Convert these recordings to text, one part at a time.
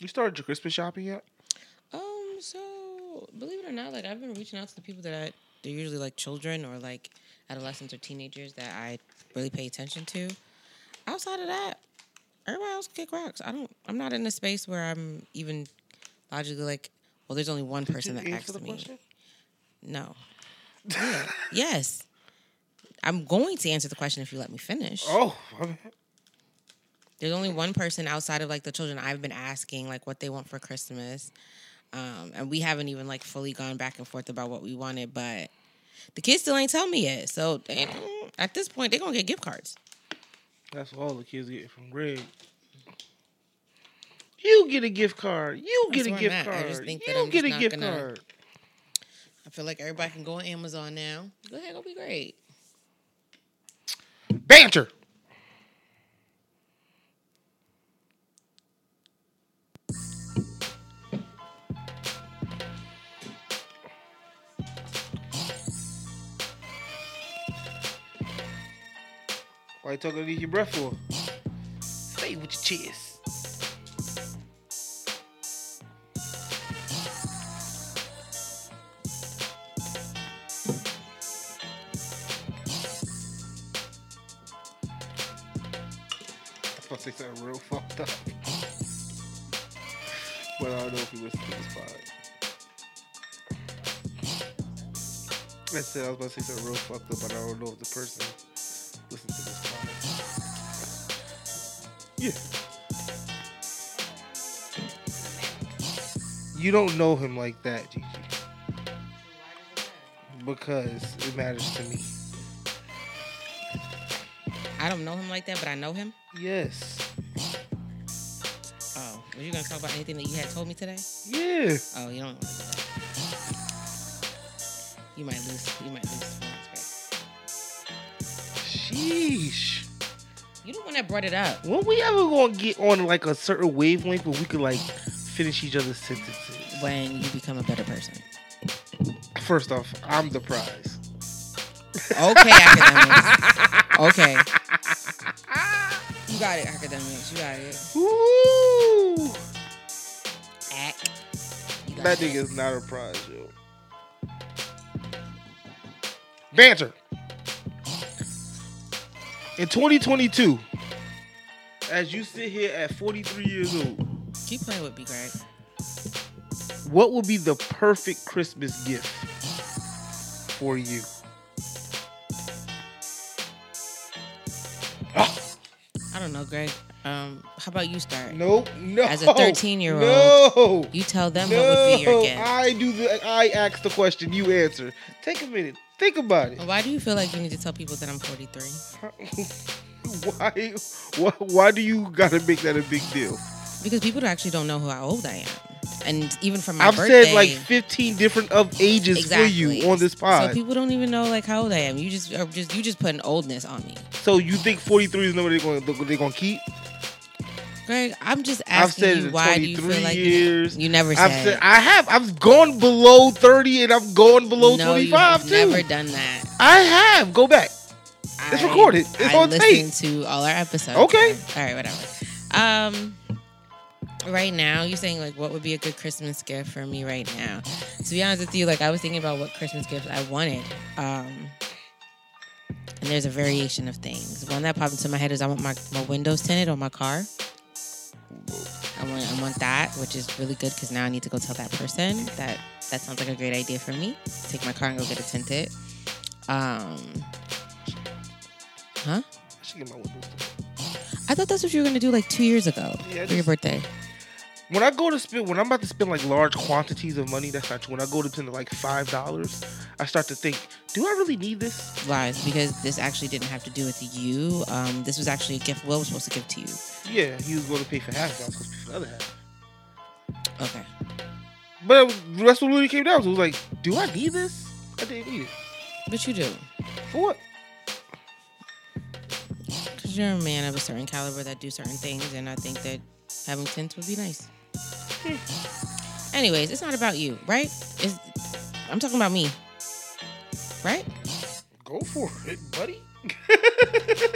You started your Christmas shopping yet? Um, so believe it or not, like I've been reaching out to the people that I they're usually like children or like adolescents or teenagers that I really pay attention to. Outside of that, everybody else kick rocks. I don't. I'm not in a space where I'm even logically like, well, there's only one person Did that you answer asks me. question? No. Yeah. yes. I'm going to answer the question if you let me finish. Oh. There's only one person outside of like the children I've been asking like what they want for Christmas. Um, and we haven't even like fully gone back and forth about what we wanted, but the kids still ain't tell me yet. So they, at this point, they're gonna get gift cards. that's all the kids get from Greg. You get a gift card. You That's get a where I'm gift at. I card. just think that you I'm get just a not gift gonna- card. I feel like everybody can go on Amazon now. Go ahead, go be great. Banter. Why you talking underneath your breath for? Say it with your chest. I was about to say something real fucked up. but I don't know if he listens to this pod. I said I was about to say something real fucked up, but I don't know if the person listens to this. Yeah. You don't know him like that, Gigi. Because it matters to me. I don't know him like that, but I know him. Yes. Oh, were you gonna talk about anything that you had told me today? Yeah. Oh, you don't want to do that. You might lose. You might lose. Sheesh. You the one that brought it up. When we ever gonna get on like a certain wavelength where we could like finish each other's sentences? When you become a better person. First off, I'm the prize. Okay, academics. Okay. You got it, academics. You got it. Woo! Act. That it. nigga is not a prize, yo. Banter. In 2022, as you sit here at 43 years old, Keep playing with me, Greg. what would be the perfect Christmas gift for you? I don't know, Greg. Um, how about you start? Nope, no. As a 13-year-old, no. You tell them no, what would be your gift. I do the. I ask the question. You answer. Take a minute. Think about it. Why do you feel like you need to tell people that I'm 43? why, why? Why do you gotta make that a big deal? Because people actually don't know how old I am. And even from my I've birthday, said like 15 different of ages exactly. for you on this pod. So people don't even know like how old I am. You just are just you just putting oldness on me. So you think 43 is the number they're going they're going to keep? Greg, I'm just asking you why do you feel like you, years. you never I've said, said I have. I've gone below 30 and I've gone below no, 25 you have too. never done that. I have. Go back. It's recorded. It's I on tape. to all our episodes. Okay. All right, whatever. Um, right now, you're saying like what would be a good Christmas gift for me right now? To be honest with you, like I was thinking about what Christmas gift I wanted. Um, and there's a variation of things. One that popped into my head is I want my, my windows tinted on my car. I want I want that, which is really good because now I need to go tell that person that that sounds like a great idea for me. Take my car and go get it tinted. Um, huh? I should get my windows tinted. I thought that's what you were gonna do like two years ago Yeah, for your birthday. When I go to spend, when I'm about to spend like large quantities of money, that's not true. When I go to spend like five dollars, I start to think, do I really need this? Lies, because this actually didn't have to do with you. Um, this was actually a gift Will was supposed to give to you. Yeah, he was going to pay for half. I was supposed to pay for the other half. Okay. But that's what really came down to. It was like, do I need this? I didn't need it. But you do. For what? Because you're a man of a certain caliber that do certain things, and I think that having tints would be nice. Anyways, it's not about you, right? It's, I'm talking about me. Right? Go for it, buddy.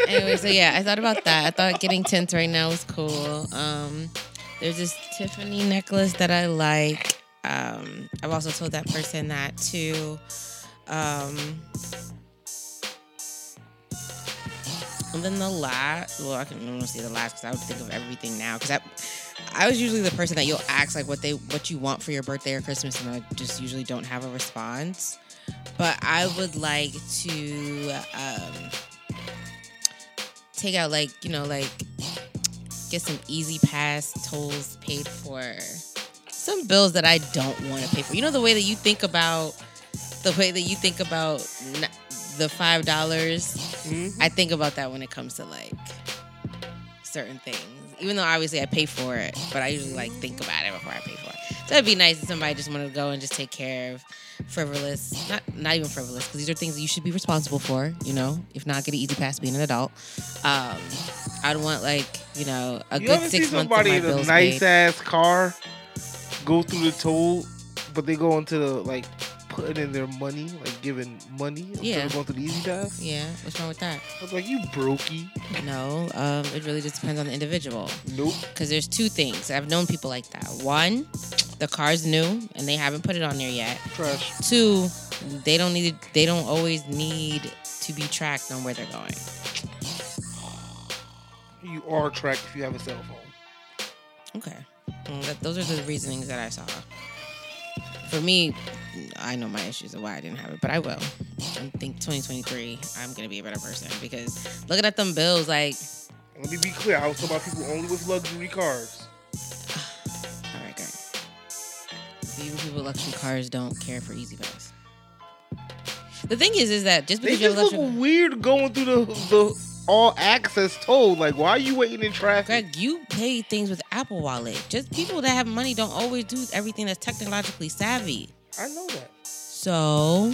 anyway, so yeah, I thought about that. I thought getting tints right now was cool. Um, There's this Tiffany necklace that I like. Um, I've also told that person that too. Um, and then the last, well, I can only say the last because I would think of everything now. Because I, I was usually the person that you'll ask like what they, what you want for your birthday or Christmas, and I just usually don't have a response. But I would like to um, take out like you know like get some E-ZPass tolls paid for some bills that I don't want to pay for. You know the way that you think about the way that you think about the five dollars. Mhm. I think about that when it comes to like certain things. Even though obviously I pay for it, but I usually like think about it before I pay for it. So it'd be nice if somebody just wanted to go and just take care of frivolous, not not even frivolous, because these are things that you should be responsible for. You know, if not, get an E-ZPass being an adult. Um, I'd want like you know a You good six months somebody in a nice paid. ass car go through the toll, but they go into the like putting in their money, like giving money Yeah. of going through the E-ZPass? Yeah, what's wrong with that? I was like, you brokey. No, um, it really just depends on the individual. Nope. Because there's two things. I've known people like that. One, the car's new and they haven't put it on there yet. Trash. Two, they don't need they don't always need to be tracked on where they're going. You are tracked if you have a cell phone. Okay, that, those are the reasonings that I saw. For me, I know my issues of why I didn't have it, but I will. I think 2023, I'm gonna be a better person because looking at them bills, like, Let me be clear. I was talking about people only with luxury cars. all right, great. Even people with luxury cars don't care for E-ZPass. The thing is, is that just They because you have just a look luxury weird going through the the all access toll. Like, why are you waiting in traffic? Greg, you pay things with Apple Wallet. Just people that have money don't always do everything that's technologically savvy. I know that. So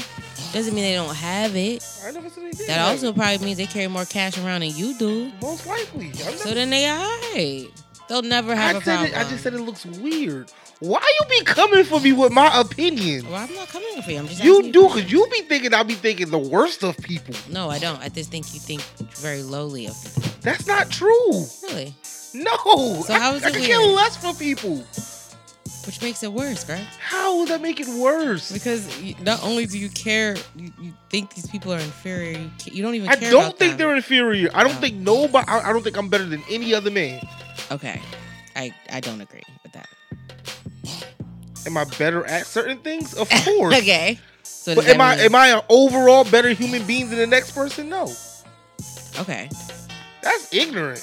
doesn't mean they don't have it. I never said they did. That also it. probably means they carry more cash around than you do. most likely. I never So then they alright. They'll never have I a problem. it, I just said it looks weird. Why you be coming for me with my opinion? Well, I'm not coming for you. I'm just You do, cause you be thinking I be thinking the worst of people. No, I don't. I just think you think very lowly of people. That's not true. Really, No. So I, how is it could weird? care less for people. Which makes it worse, Greg. How would that make it worse? Because you, not only do you care, you, you think these people are inferior. You, you don't even. I care don't think them. they're inferior. I don't No. think nobody. I, I don't think I'm better than any other man. Okay, I I don't agree with that. Am I better at certain things? Of course. okay. So But am I mean- am I an overall better human being than the next person? No. Okay. That's ignorant.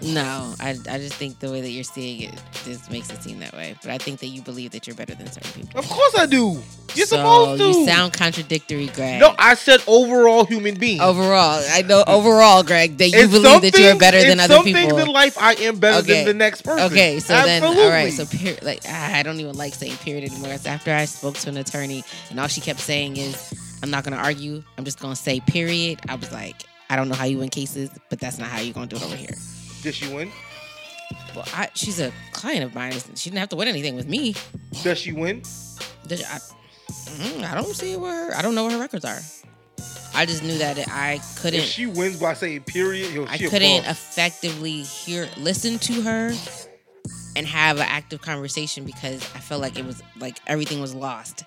No, I, I just think the way that you're seeing it just makes it seem that way. But I think that you believe that you're better than certain people. Of course I do. You're so supposed to. You sound contradictory, Greg. no, I said overall human being. overall, I know overall, Greg, that you believe that you're better than other some people. things in life, I am better Okay. than the next person. Okay, so Absolutely. then, all right, so period. Like, ah, I don't even like saying period anymore. It's after I spoke to an attorney, and all she kept saying is, "I'm not gonna argue. I'm just gonna say period." I was like, I don't know how you win cases, but that's not how you're gonna do it over here. Did she win? Well, I, she's a client of mine. She didn't have to win anything with me. Does she win? I, Mm, I don't see where I don't know where her records are. I just knew that I couldn't. If she wins by saying period, yo, I couldn't effectively hear, listen to her, and have an active conversation because I felt like it was like everything was lost.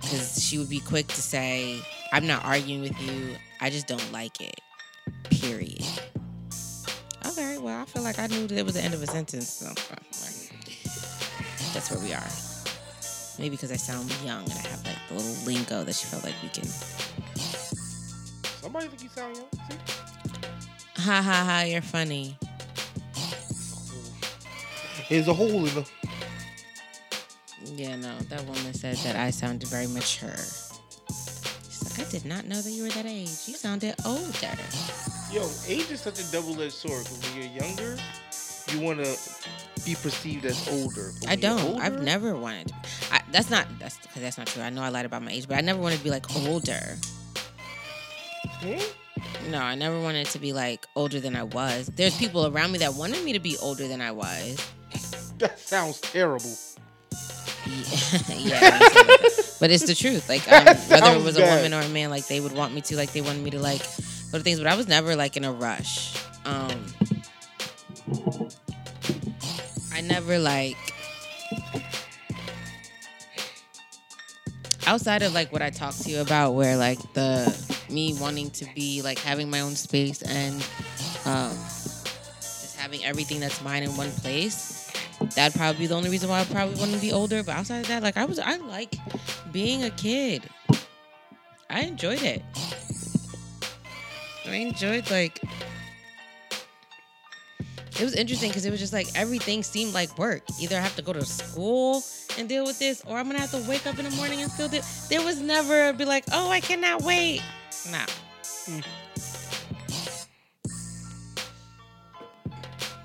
Because she would be quick to say, "I'm not arguing with you. I just don't like it." Period. Okay, well, I feel like I knew that it was the end of a sentence. So uh, that's where we are. Maybe because I sound young and I have like the little lingo that she felt like we can. Somebody think you sound young? See? Ha ha ha! You're funny. There's a hole in the. Yeah, no, that woman said that I sounded very mature. She's like, I did not know that you were that age. You sounded older. Yo, age is such a double-edged sword. Because when you're younger, you want to be perceived as older. I don't. I've never wanted. To, I, that's not. That's because that's not true. I know I lied about my age, but I never wanted to be like older. Hmm? No, I never wanted to be like older than I was. There's people around me that wanted me to be older than I was. That sounds terrible. Yeah, yeah but it's the truth. Like um, whether it was a woman or a man, like they would want me to, like they wanted me to like to things, but I was never like in a rush. Um, I never like outside of like what I talked to you about, where like the me wanting to be like having my own space and um, just having everything that's mine in one place. That'd probably be the only reason why I probably to be older. But outside of that, like I was, I like being a kid. I enjoyed it. I enjoyed like it was interesting because it was just like everything seemed like work. Either I have to go to school and deal with this, or I'm gonna have to wake up in the morning and still do. There was never be like, oh, I cannot wait. Nah. Mm.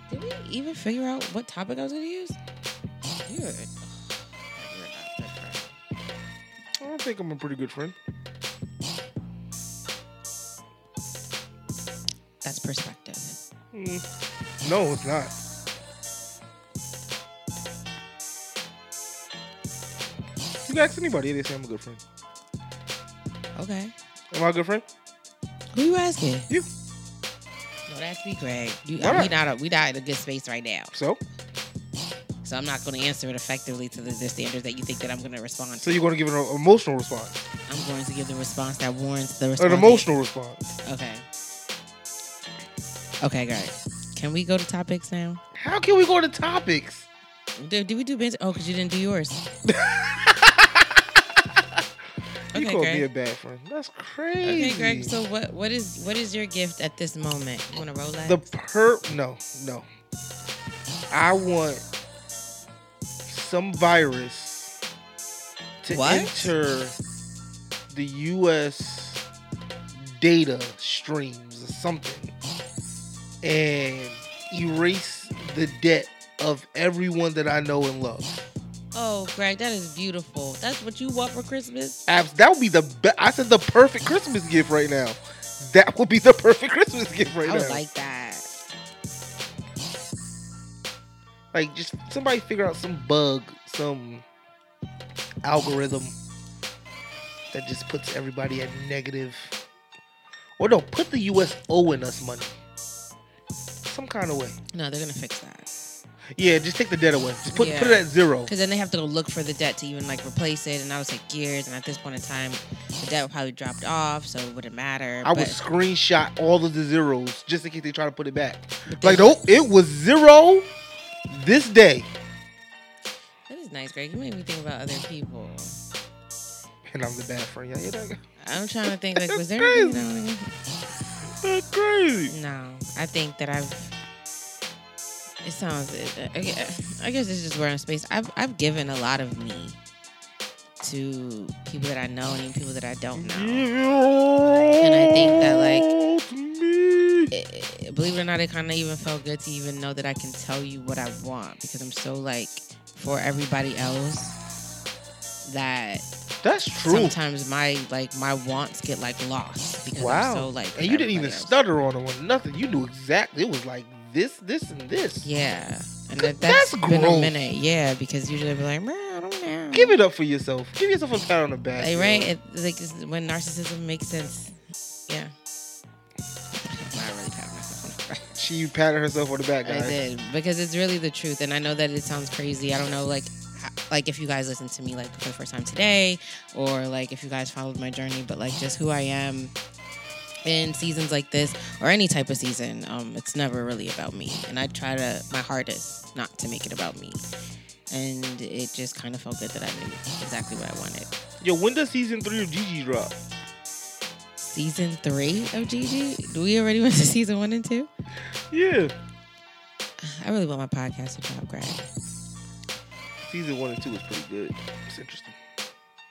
Did we even figure out what topic I was gonna use? You're, you're not good. I don't think I'm a pretty good friend. That's perspective. Mm. No, it's not. You can ask anybody, they say I'm a good friend. Okay. Am I a good friend? Who you asking? You. No, that's me, Greg. You, we not? not a, we not in a good space right now. So, So I'm not going to answer it effectively to the, the standards that you think that I'm going to respond to. so you're going to give an emotional response, I'm going to give the response that warrants the response. an emotional response. Okay. Okay, guys. Can we go to topics now? How can we go to topics? Did, did we do banter? Oh, because you didn't do yours. You Okay, called me a bad friend. That's crazy. Okay, Greg. So what what is what is your gift at this moment? You want to roll that? the per no no. I want some virus to What? enter the U.S. data streams or something and erase the debt of everyone that I know and love. oh, Greg, that is beautiful. That's what you want for Christmas. Abs- That would be the be- I said the perfect Christmas gift right now. That would be the perfect Christmas gift right I now. I like that. Like, just somebody figure out some bug, some algorithm that just puts everybody at negative. Or no, put the US owing us money. Some kind of way. No, they're gonna fix that. Yeah, just take the debt away. Just put Yeah. put it at zero. Because then they have to go look for the debt to even like replace it, and that would take years. And at this point in time, the debt would probably dropped off, so it wouldn't matter. I would But- screenshot all of the zeros just in case they try to put it back. Like, nope, it was zero this day. That is nice, Greg. You made me think about other people. And I'm the bad friend. Yeah, yeah, that- I'm trying to think like, was there anything that I crazy. No, I think that I've. It sounds. I guess I guess it's just we're in space. I've I've given a lot of me to people that I know and even people that I don't know. And I think that, like. It- believe it or not, it kind of even felt good to even know that I can tell you what I want because I'm so like for everybody else that That's true. sometimes my like my wants get like lost because Wow. I'm so like and you didn't even else. stutter on it one nothing. You knew exactly. It was like this, this, and this. Yeah. And that, that's that's been growth. a minute, yeah, because usually I'd be like, "Meh, I don't know. Give it up for yourself. Give yourself a pat on the back. Like, right? It, like when narcissism makes sense. Yeah. Not really patting myself on the back. She patted herself on the back, I did because it's really the truth, and I know that it sounds crazy. I don't know, like, like if you guys listen to me like for the first time today, or like if you guys followed my journey, but like just who I am in seasons like this or any type of season, um, it's never really about me, and I try to my hardest not to make it about me. And it just kind of felt good that I knew exactly what I wanted. Yo, when does season three of Gigi drop? Season three of Gigi? Do we already went to season one and two? Yeah. I really want my podcast to drop, Greg. Season one and two was pretty good. It's interesting.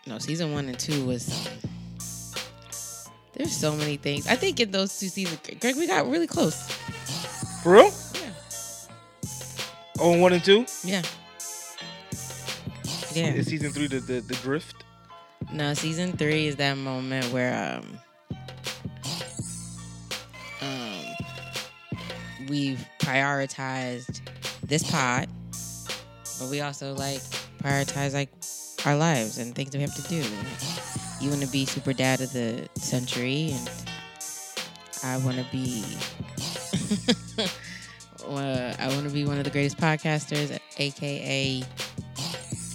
No, season one and two was. Um, there's so many things. I think in those two seasons, Greg, we got really close. For real? Yeah. Oh, and one and two? Yeah. Yeah. Is season three the, the, the drift? No, season three is that moment where um um we've prioritized this pod, but we also like prioritize like our lives and things that we have to do. You want to be super dad of the century, and I want to be Uh, I want to be one of the greatest podcasters, aka.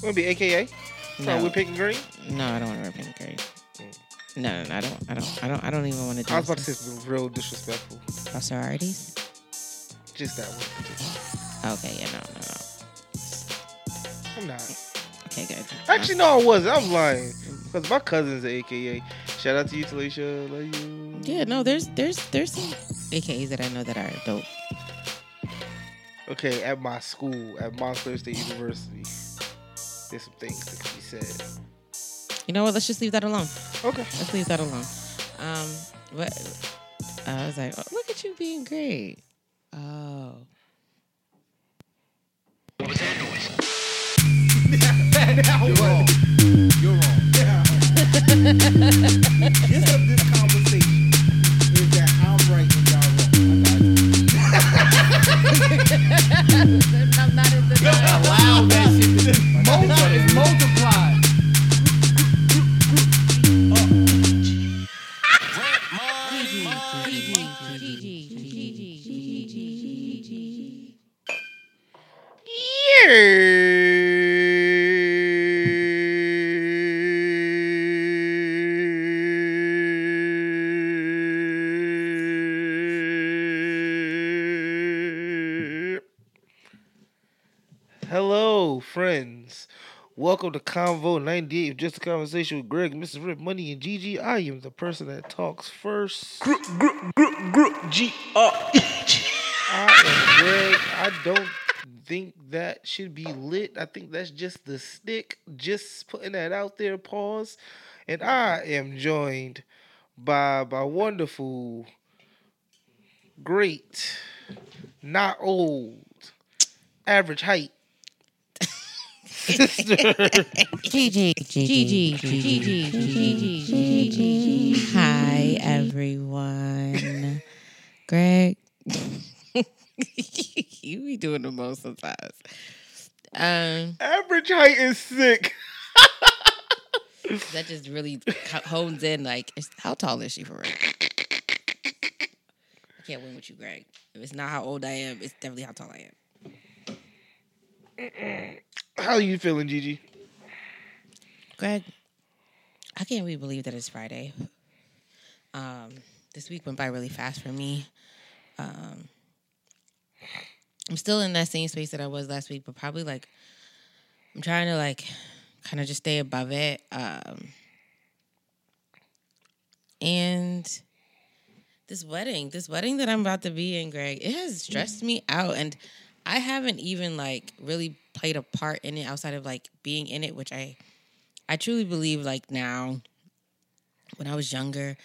Wanna be AKA? No. Pink and green? no, I don't want to wear pink green. No, no, no, I don't. I don't. I don't. I don't even want to do. I was about to say real disrespectful. Oh, sororities. Just that one. Okay, yeah, no, no. I'm not. Okay, good. Actually, no, I wasn't. I'm lying. Because my cousin's an AKA. Shout out to you, Talisha. Love you. Yeah, no, there's there's there's some AKAs that I know that are dope. Okay, at my school, at Montclair State University, there's some things that can be said. You know what? Let's just leave that alone. Okay. Let's leave that alone. Um, but I was like, oh, look at you being great. Oh, You're wrong. You're wrong. The gist of this conversation is that I'm right and y'all wrong. I'm not in the Allow that shit to multiply. Welcome to Convo 98, just a conversation with Greg, Mrs. Rip, Money, and Gigi. I am the person that talks first. Group, group, group, group. G R E G. I am Greg. I don't think that should be lit. I think that's just the stick. Just putting that out there. Pause. And I am joined by my wonderful, great, not old, average height. Sister. Hi, everyone. Greg, you be doing the most sometimes. Um, average height is sick. that just really hones in. Like, how tall is she for real? I can't win with you, Greg. If it's not how old I am, it's definitely how tall I am. How are you feeling, Gigi? Greg, I can't really believe that it's Friday. Um, this week went by really fast for me. Um, I'm still in that same space that I was last week, but probably like I'm trying to like kind of just stay above it. Um, and this wedding, this wedding that I'm about to be in, Greg, it has stressed me out, and I haven't even like really played a part in it outside of like being in it, which I I truly believe like now when I was younger,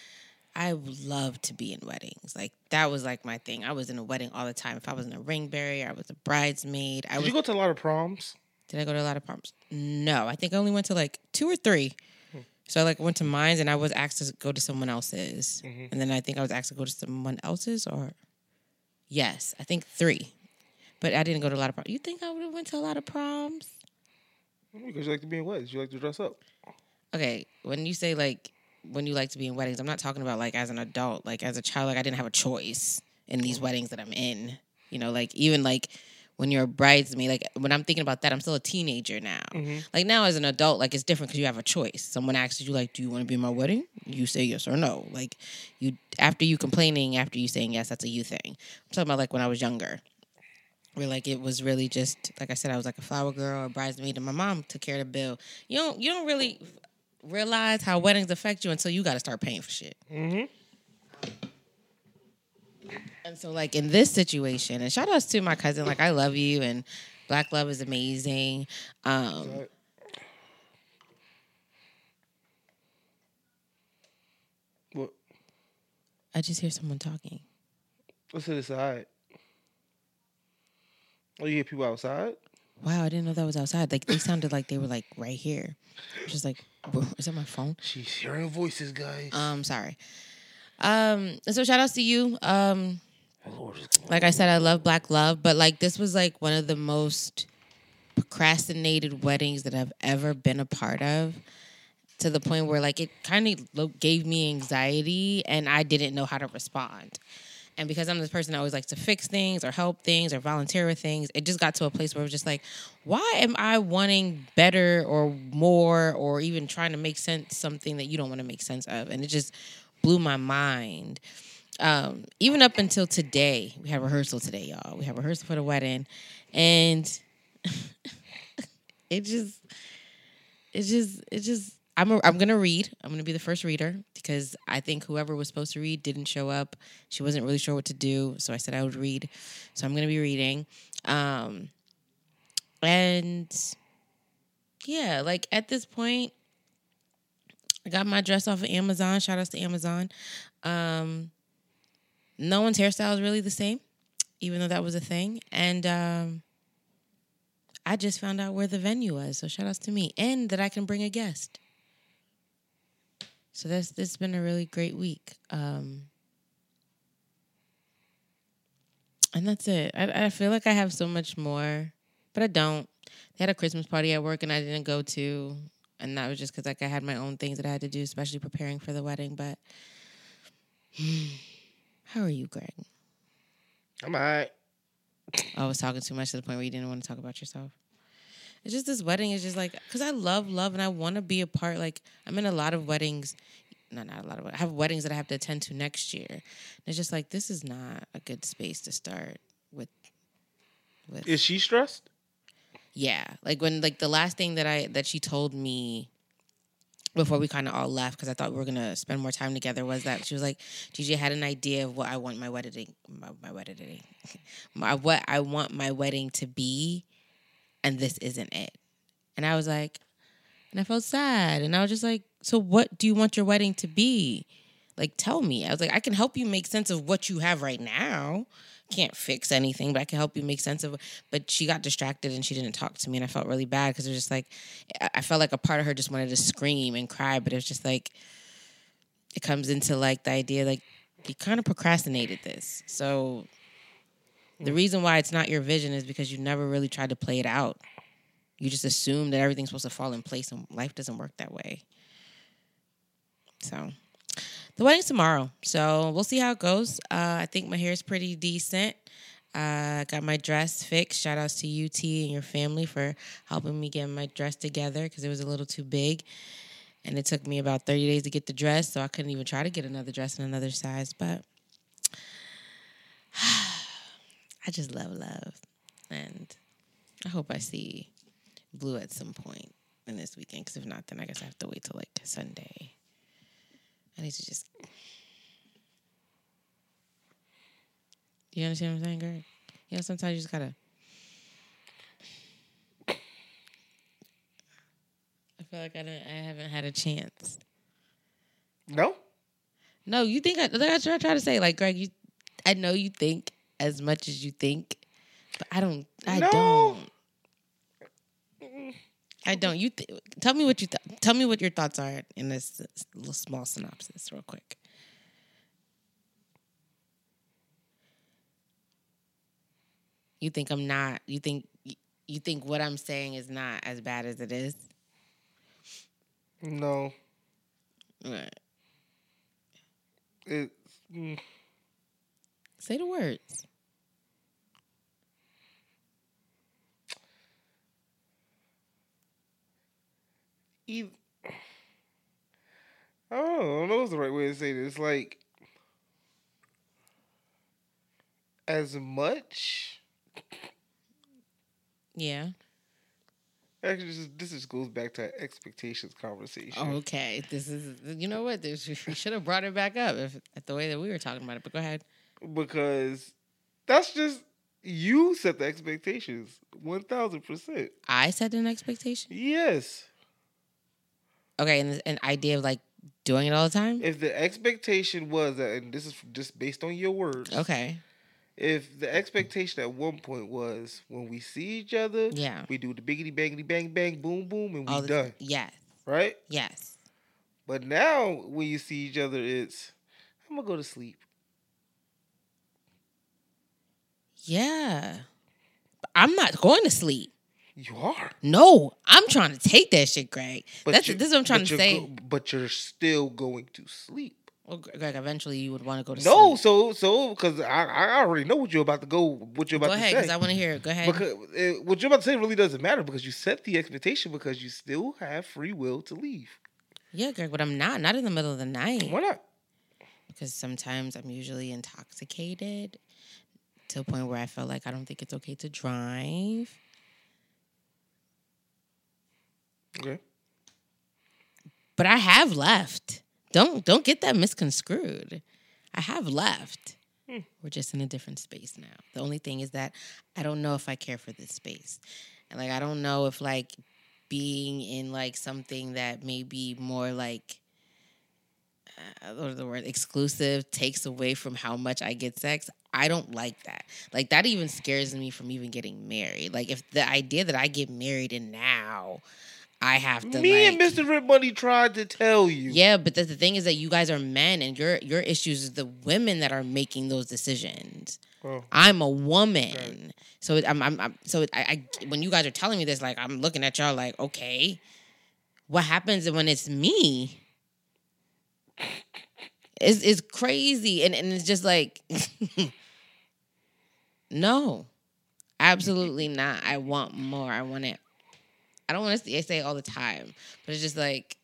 I loved to be in weddings. Like that was like my thing. I was in a wedding all the time. If I was in a ring bearer, I was a bridesmaid. I Did was you go to a lot of proms? did I go to a lot of proms? No, I think I only went to like two or three. Hmm. So I like went to mines and I was asked to go to someone else's. Mm-hmm. And then I think I was asked to go to someone else's or yes, I think three. But I didn't go to a lot of proms. You think I would have went to a lot of proms? Because you like to be in weddings. You like to dress up. okay, when you say like when you like to be in weddings, I'm not talking about like as an adult, like as a child, like I didn't have a choice in these weddings that I'm in. You know, like even like when you're a bridesmaid, like when I'm thinking about that, I'm still a teenager now. Mm-hmm. Like now as an adult, like it's different because you have a choice. Someone asks you like, "Do you want to be in my wedding?" You say yes or no. Like you after you complaining, after you saying yes, that's a you thing. I'm talking about like when I was younger where like it was really just like I said, I was like a flower girl, a bridesmaid, and my mom took care of the bill. You don't you don't really realize how weddings affect you until you got to start paying for shit. Mm-hmm. And so like in this situation, and shout outs to my cousin, like I love you, and Black Love is amazing. Um, What? I just hear someone talking. What's to the side? Oh, you hear people outside? Wow, I didn't know that was outside. Like they sounded like they were like right here. Just like, is that my phone? She's hearing voices, guys. Um, sorry. Um, so shout outs to you. Um, Lord, is like I said, I love Black Love, but like this was like one of the most procrastinated weddings that I've ever been a part of. To the point where like it kind of gave me anxiety, and I didn't know how to respond. And because I'm this person that always likes to fix things or help things or volunteer with things, it just got to a place where it was just like, why am I wanting better or more or even trying to make sense something that you don't want to make sense of? And it just blew my mind. Um, even up until today, we have rehearsal today, y'all. We have rehearsal for the wedding, and it just, it just, it just. I'm a, I'm gonna read. I'm gonna be the first reader because I think whoever was supposed to read didn't show up. She wasn't really sure what to do, so I said I would read. So I'm gonna be reading, um, and yeah, like at this point, I got my dress off of Amazon. Shout outs to Amazon. Um, no one's hairstyle is really the same, even though that was a thing. And um, I just found out where the venue was. So shout outs to me. And that I can bring a guest. So that's this has been a really great week. Um, and that's it. I, I feel like I have so much more, but I don't. They had a Christmas party at work and I didn't go to. And that was just because like I had my own things that I had to do, especially preparing for the wedding. But how are you, Greg? I'm alright. I was talking too much to the point where you didn't want to talk about yourself. It's just this wedding is just like because I love love and I want to be a part. Like I'm in a lot of weddings, no, not a lot of. I have weddings that I have to attend to next year. And it's just like this is not a good space to start with. With Is she stressed? yeah, like when like the last thing that I that she told me before we kind of all left because I thought we were gonna spend more time together was that she was like, DJ had an idea of what I want my wedding my, my wedding my what I want my wedding to be, and this isn't it. And I was like, and I felt sad, and I was just like, so what do you want your wedding to be? Like, tell me. I was like, I can help you make sense of what you have right now. Can't fix anything, but I can help you make sense of. But she got distracted and she didn't talk to me, and I felt really bad because it was just like, I- I felt like a part of her just wanted to scream and cry, but it was just like, it comes into like the idea like you kind of procrastinated this. So the reason why it's not your vision is because you never really tried to play it out. You just assume that everything's supposed to fall in place, and life doesn't work that way. So the wedding's tomorrow, so we'll see how it goes. Uh, I think my hair is pretty decent. Uh, got my dress fixed. Shout outs to UT and your family for helping me get my dress together because it was a little too big. And it took me about 30 days to get the dress, so I couldn't even try to get another dress in another size. But I just love love. And I hope I see Blue at some point in this weekend. Because if not, then I guess I have to wait till like Sunday. I need to just. You understand what I'm saying, Greg? You know, sometimes you just gotta. I feel like I don't. I haven't had a chance. No. No, you think I, what I try to say. Like, Greg, you, I know you think as much as you think, but I don't. I No. don't. I don't. You th- tell me what you th- tell me what your thoughts are in this little small synopsis, real quick. You think I'm not? You think you think what I'm saying is not as bad as it is? No. Right. It's mm, Say the words. I don't know what's the right way to say this. Like, as much. Yeah. Actually, this, is, this just goes back to expectations conversation. Okay, this is you know what this, we should have brought it back up if the way that we were talking about it. But go ahead. Because that's just you set the expectations. One thousand percent. I set an expectation. Yes. Okay, and an idea of like doing it all the time. If the expectation was that, and this is just based on your words. Okay, If the expectation at one point was when we see each other, yeah. we do the biggity bangity bang bang boom boom and we All the- done, Yes, right? yes. But now when you see each other, it's I'm gonna go to sleep. Yeah. I'm not going to sleep. You are, No, I'm trying to take that shit, Greg. but That's you- this is what I'm trying to say. go- but you're still going to sleep. Well, Greg, eventually you would want to go to No, sleep. No, so so because I I already know what you're about to go. What you're about Go to ahead, say. because I want to hear it. Go ahead. Because uh, what you're about to say really doesn't matter because you set the expectation because you still have free will to leave. yeah, Greg, but I'm not. Not in the middle of the night. Why not? because sometimes I'm usually intoxicated to a point where I felt like I don't think it's okay to drive. Okay. But I have left. Don't don't get that misconstrued. I have left. Hmm. We're just in a different space now. The only thing is that I don't know if I care for this space. And like I don't know if like being in like something that may be more like uh, what is the word exclusive takes away from how much I get sex. I don't like that. Like that even scares me from even getting married. Like if the idea that I get married and now I have to Me like, and Mr. Rip Money tried to tell you. yeah, but the, the thing is that you guys are men, and your your issues is the women that are making those decisions. Oh. I'm a woman, Right. so I'm, I'm, I'm so I, I when you guys are telling me this, like I'm looking at y'all like, okay, what happens when it's me? It's it's crazy, and and it's just like, no, absolutely not. I want more. I want it. I don't want to say all the time, but it's just like.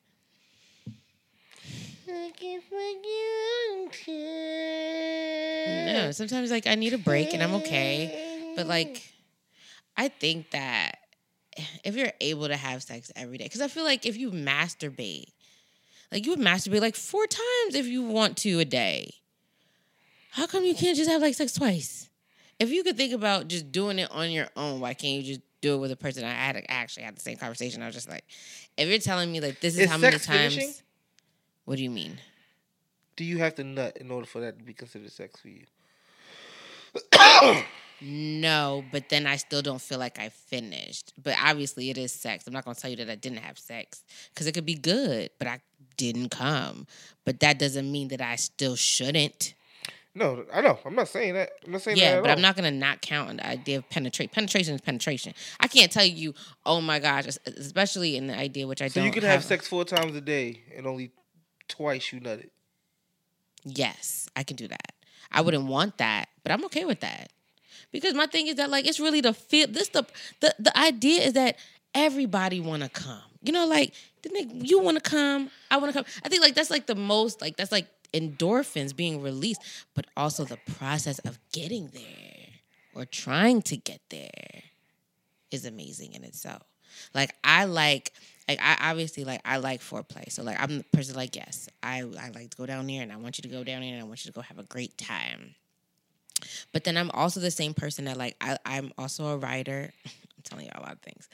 No, sometimes like I need a break and I'm okay. But like, I think that if you're able to have sex every day, because I feel like if you masturbate, like you would masturbate like four times if you want to a day. How come you can't just have like sex twice? If you could think about just doing it on your own, why can't you just do it with a person? I had I actually had the same conversation. I was just like, if you're telling me like this is Is how many times, finishing? what do you mean? Do you have to nut in order for that to be considered sex for you? No, but then I still don't feel like I finished. But obviously, it is sex. I'm not gonna tell you that I didn't have sex because it could be good, but I didn't come. But that doesn't mean that I still shouldn't. No, I know. I'm not saying that. I'm not saying that. Yeah, but I'm not gonna not count on the idea of penetrate. Penetration is penetration. I can't tell you. Oh my gosh, especially in the idea which I So don't. you can have sex four times a day and only twice you nutted. Yes, I can do that. I wouldn't want that, but I'm okay with that. Because my thing is that like it's really the feel this the the, the idea is that everybody wanna come. You know, like the nigga, you wanna come, I wanna come. I think like that's like the most like that's like endorphins being released, but also the process of getting there or trying to get there is amazing in itself. Like I like like I obviously like I like foreplay. So like I'm the person like yes, I I like to go down there and I want you to go down there and I want you to go have a great time. But then I'm also the same person that like I I'm also a writer. I'm telling you a lot of things.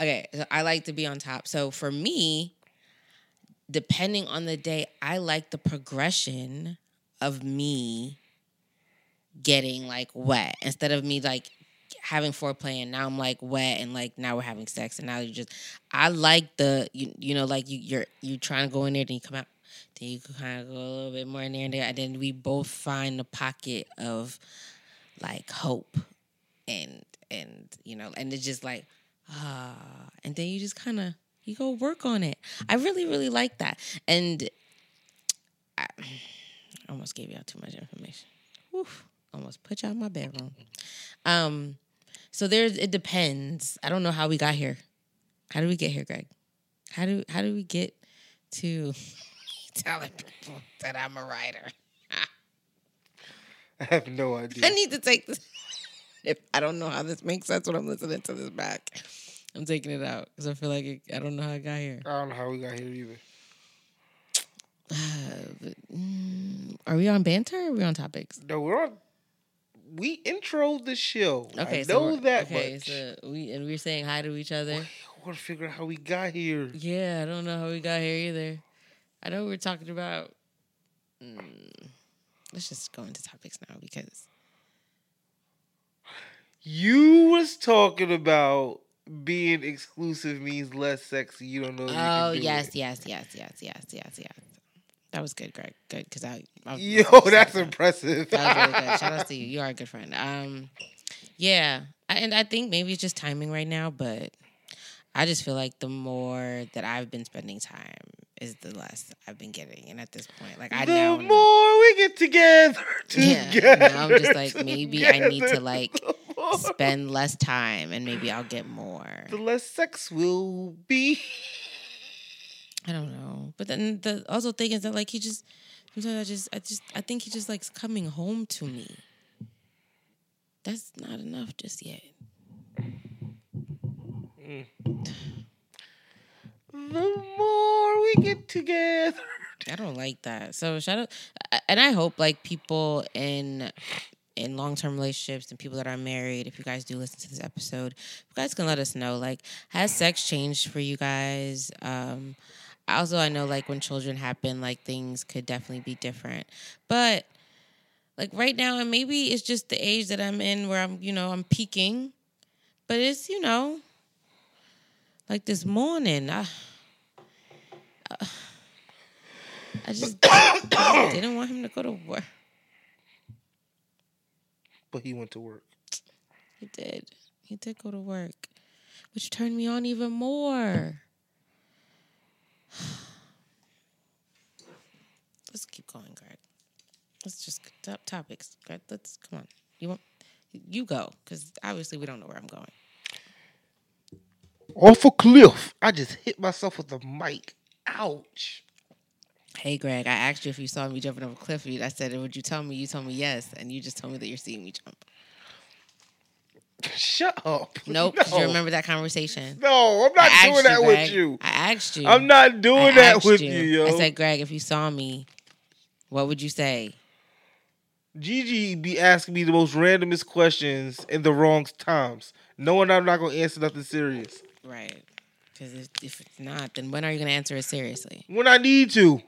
Okay, so I like to be on top. So for me, depending on the day, I like the progression of me getting like wet instead of me like having foreplay and now I'm like wet and like now we're having sex and now you just I like the you you know like you you're you trying to go in there then you come out then you kind of go a little bit more in there and there and then we both find the pocket of like hope and and you know and it's just like ah and then you just kind of you go work on it I really really like that and I almost gave y'all too much information Oof, almost put y'all in my bedroom um, so there's it depends. I don't know how we got here. How do we get here, Greg? How do how do we get to telling people that I'm a writer? I have no idea. I need to take this. If I don't know how this makes sense when I'm listening to this back, I'm taking it out because I feel like it, I don't know how I got here. I don't know how we got here either. But, mm, are we on banter? or Are we on topics? No, we're on. We intro the show. Okay, I so know we're- that okay, much. so we and we're saying hi to each other. I want to figure out how we got here. Yeah, I don't know how we got here either. I know we are talking about. Mm, let's just go into topics now because You was talking about being exclusive means less sexy. You don't know. Oh yes, yes, yes, yes, yes, yes, yes. That was good, Greg. Good because I, I Yo, that's impressive. That was really good. Shout out to you. You are a good friend. Um, yeah, I, and I think maybe it's just timing right now, but I just feel like the more that I've been spending time is the less I've been getting. And at this point, like I the now more we get together, Yeah, together now I'm just like, maybe I need to, like, more- spend less time and maybe I'll get more. the less sex will be. I don't know. But then the also thing is that like he just sometimes I just I just I think he just likes coming home to me. That's not enough just yet. Mm. The more we get together. I don't like that. So shout out, and I hope like people in in long term relationships and people that are married, if you guys do listen to this episode, you guys can let us know. Like, has sex changed for you guys? Um, also, I know like when children happen, like things could definitely be different, but like right now, and maybe it's just the age that I'm in where I'm, you know, I'm peaking, but it's you know, like this morning, I. I just, I just didn't want him to go to work. But he went to work. He did. He did go to work, which turned me on even more. Let's keep going, Greg. Let's just top topics. Greg, let's come on. You want you go because obviously we don't know where I'm going. Off a cliff. I just hit myself with the mic. Ouch. Hey, Greg, I asked you if you saw me jumping off a cliff. You- I said, "Would you tell me?" You told me yes, and you just told me that you're seeing me jump. Shut up. Nope, No. you remember that conversation. No, I'm not doing asked that with you. I asked you. I'm not doing that with you, yo. I said, Greg, if you saw me, what would you say? Gigi be asking me the most randomest questions in the wrong times, knowing I'm not gonna answer nothing serious. Right. Because if, if it's not, then when are you going to answer it seriously? When I need to,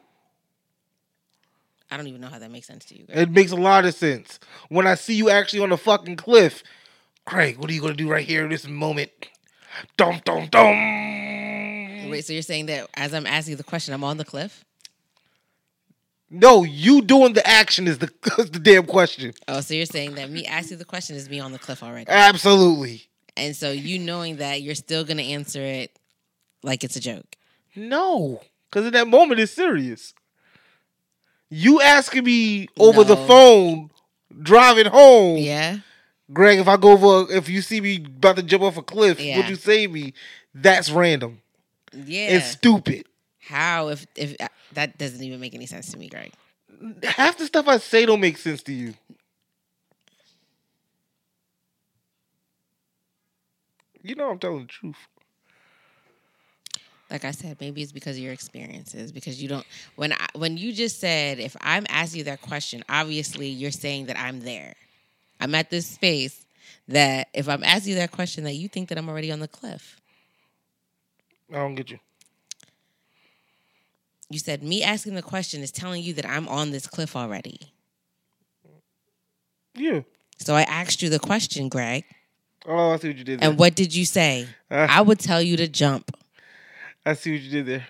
I don't even know how that makes sense to you. It makes a lot of sense. When I see you actually on the fucking cliff, Craig, what are you gonna do right here in this moment? Dum dum dum. Wait, so you're saying that as I'm asking the question, I'm on the cliff? No, you doing the action is the is the damn question. Oh, so you're saying that me asking the question is me on the cliff already. Absolutely. And so you knowing that you're still going to answer it like it's a joke. No, because in that moment it's serious. You asking me over the phone driving home, Yeah? Greg. If I go over, if you see me about to jump off a cliff, Yeah. would you save me? That's random. Yeah. It's stupid. How if if uh, that doesn't even make any sense to me, Greg? Half the stuff I say don't make sense to you. You know I'm telling the truth. Like I said, maybe it's because of your experiences. Because you don't when I, when you just said if I'm asking you that question, obviously you're saying that I'm there. I'm at this space that if I'm asking you that question, that you think that I'm already on the cliff. I don't get you. You said me asking the question is telling you that I'm on this cliff already. Yeah. So I asked you the question, Greg, Oh, I see what you did there. and what did you say? Ah, I would tell you to jump. I see what you did there.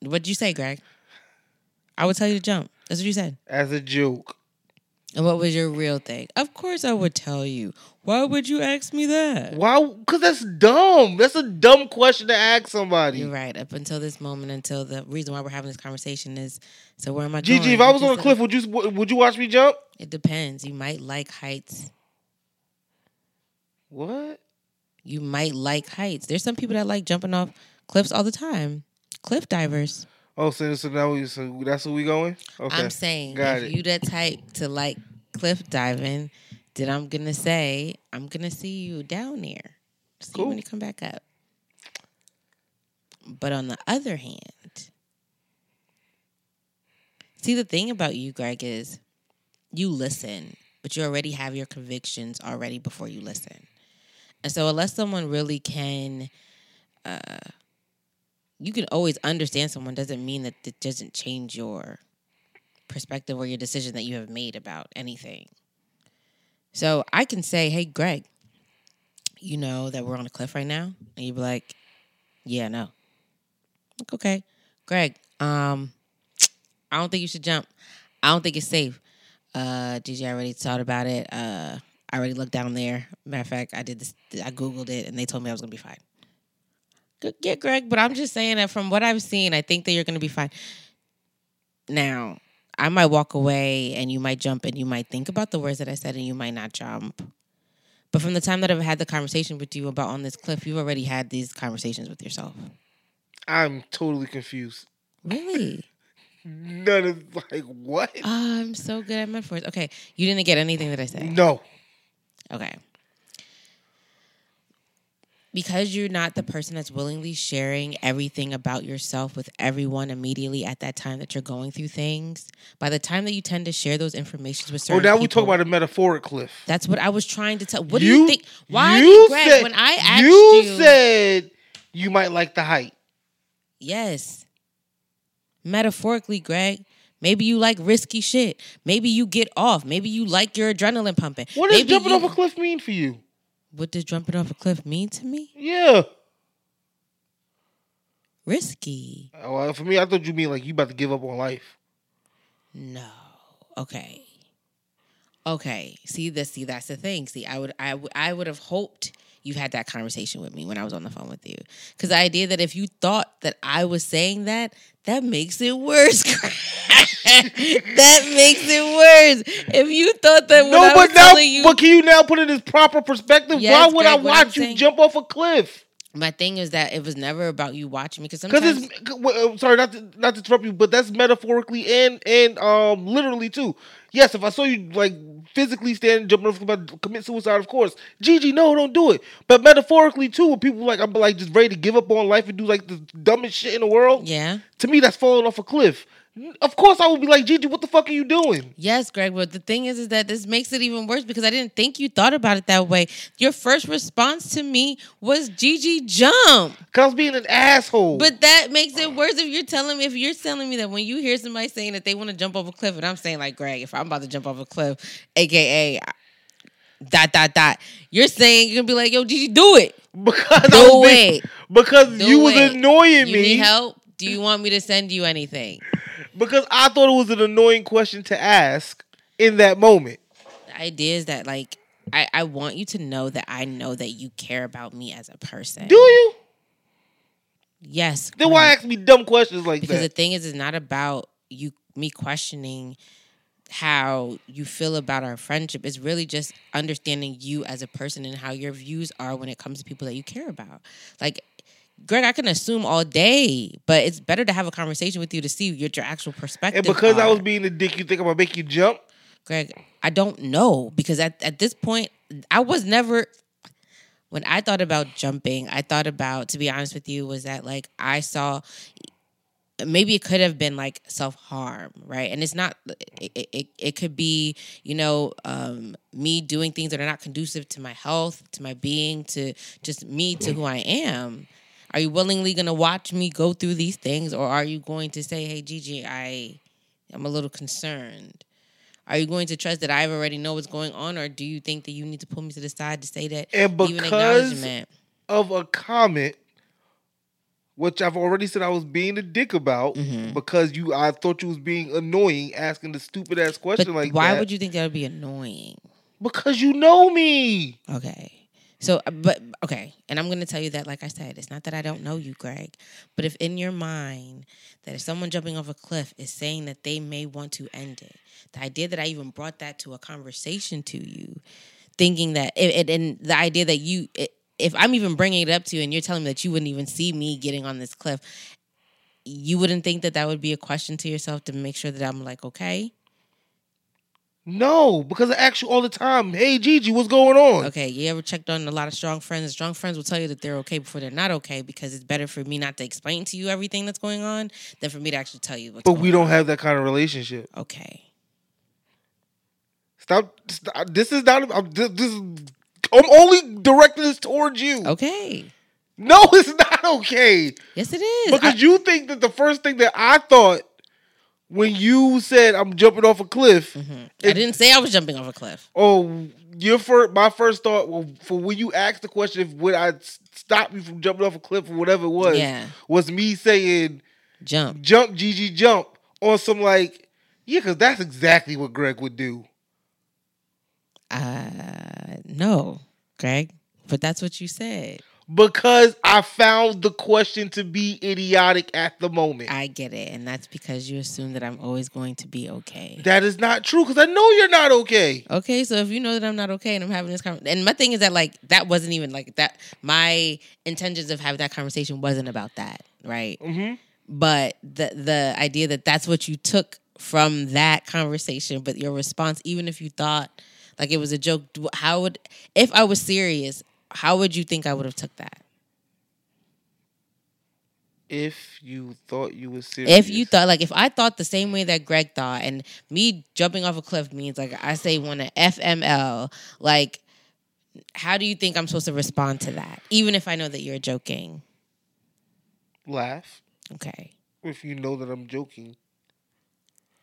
What did you say, Greg? I would tell you to jump. That's what you said. As a joke. And what was your real thing? Of course I would tell you. Why would you ask me that? Why? Because that's dumb. That's a dumb question to ask somebody. You're right. Up until this moment, until the reason why we're having this conversation is so where am I Gigi, going? if I was on a cliff, would you would you watch me jump? It depends. You might like heights. What? You might like heights. There's some people that like jumping off cliffs all the time. Cliff divers. Oh, so, so now we so that's where we going? Okay. I'm saying got if it. you that type to like cliff diving, then I'm gonna say I'm gonna see you down there. See you Cool. when you come back up. But on the other hand, see the thing about you, Greg, is you listen, but you already have your convictions already before you listen. And so unless someone really can uh you can always understand someone doesn't mean that it doesn't change your perspective or your decision that you have made about anything. So I can say, hey, Greg, you know that we're on a cliff right now? And you'd be like, yeah, no. Like, okay. Greg, um, I don't think you should jump. I don't think it's safe. Uh, DJ already thought about it. Uh, I already looked down there. Matter of fact, I did this. I googled it, and they told me I was gonna be fine. Yeah, Greg, but I'm just saying that from what I've seen, I think that you're going to be fine. Now, I might walk away and you might jump and you might think about the words that I said and you might not jump. But from the time that I've had the conversation with you about on this cliff, you've already had these conversations with yourself. I'm totally confused. Really? None of like what? Oh, I'm so good at metaphors. Okay, you didn't get anything that I said. No. Okay. Because you're not the person that's willingly sharing everything about yourself with everyone immediately at that time that you're going through things, by the time that you tend to share those informations with oh, certain Oh, now people, we talk about a metaphoric cliff. That's what I was trying to tell. What do you think? Why, you Greg? said- when I asked you, you, said you might like the height. yes, metaphorically, Greg. Maybe you like risky shit. Maybe you get off. Maybe you like your adrenaline pumping. What does Maybe jumping you- off a cliff mean for you? What does jumping off a cliff mean to me? Yeah. Risky. Oh, well, for me, I thought you mean like you about to give up on life. No. Okay. Okay. See this. See that's the thing. See, I would, I would, I would have hoped you had that conversation with me when I was on the phone with you, because the idea that if you thought that I was saying that, that makes it worse. that makes it worse. If you thought that no, I was but now, you, but can you now put it in proper perspective? Yes, Why would I Greg, I'm watch you saying- jump off a cliff? my thing is that it was never about you watching me, because sometimes it's c- well, uh, sorry, not to, not to interrupt you, but that's metaphorically and and um literally too. Yes, if I saw you like physically standing jumping off about commit suicide, of course, Gigi, no, don't do it. But metaphorically too, when people like I'm like just ready to give up on life and do like the dumbest shit in the world. yeah. To me, that's falling off a cliff. Of course, I would be like, Gigi, what the fuck are you doing? Yes, Greg, but the thing is, is that this makes it even worse because I didn't think you thought about it that way. Your first response to me was Gigi jump. Cause I was being an asshole. But that makes it worse if you're telling me if you're telling me that when you hear somebody saying that they want to jump off a cliff, and I'm saying like Greg, if I'm about to jump off a cliff, aka dot dot dot, you're saying you're gonna be like, yo, Gigi, do it. because I Do being- because Do you was annoying You me. need help? Do you want me to send you anything? Because I thought it was an annoying question to ask in that moment. The idea is that like I, I want you to know that I know that you care about me as a person. Do you? Yes. Then why ask me dumb questions like that? because the thing is it's not about you me questioning how you feel about our friendship it's really just understanding you as a person and how your views are when it comes to people that you care about like greg i can assume all day but it's better to have a conversation with you to see what your actual perspective and because I was being a dick, you think I'm gonna make you jump? greg i don't know because at, at this point i was never when i thought about jumping i thought about to be honest with you was that like i saw maybe it could have been like self-harm right? And it's not it, it, it could be you know um, me doing things that are not conducive to my health to my being to just me to who i am are you willingly going to watch me go through these things or are you going to say hey gigi i am a little concerned are you going to trust that i already know what's going on or do you think that you need to pull me to the side to say that And even because acknowledgement of a comment, which I've already said I was being a dick about, Mhm. because you, I thought you was being annoying, asking the stupid ass but question like why that. would you think that would be annoying Because you know me. Okay. So, uh, but okay, and I'm going to tell you that, like I said, it's not that I don't know you, Greg, but if in your mind that if someone jumping off a cliff is saying that they may want to end it, the idea that I even brought that to a conversation to you, thinking that, it, and the idea that you, it, if I'm even bringing it up to you and you're telling me that you wouldn't even see me getting on this cliff, you wouldn't think that that would be a question to yourself to make sure that I'm like, okay, No, because I ask you all the time, hey Gigi, what's going on? Okay, you ever checked on a lot of strong friends? Strong friends will tell you that they're okay before they're not okay because it's better for me not to explain to you everything that's going on than for me to actually tell you what's But we don't on. have that kind of relationship. Okay. Stop. stop. This is not. I'm, this, this. I'm only directing this towards you. Okay. No, it's not okay. Yes, it is. Because I- you think that the first thing that I thought when you said I'm jumping off a cliff, Mhm. I didn't say I was jumping off a cliff. oh, your first, my first thought well, for when you asked the question if would I stop you from jumping off a cliff or whatever it was, Yeah. was me saying Jump. jump, Gigi, jump on some like, yeah, because that's exactly what Greg would do. Uh, no, Greg. But that's what you said. Because I found the question to be idiotic at the moment. I get it, and that's because you assume that I'm always going to be okay. that is not true because I know you're not okay. Okay, so if you know that I'm not okay and I'm having this conversation, and my thing is that like that wasn't even like that. My intentions of having that conversation wasn't about that, right? Mm-hmm. But the the idea that that's what you took from that conversation, but your response, even if you thought like it was a joke, how would if I was serious, how would you think I would have took that? If you thought you were serious, If you thought like if I thought the same way that Greg thought, and me jumping off a cliff means like I say want to FML, like how do you think I'm supposed to respond to that? Even if I know that you're joking. laugh, Okay. if you know that I'm joking.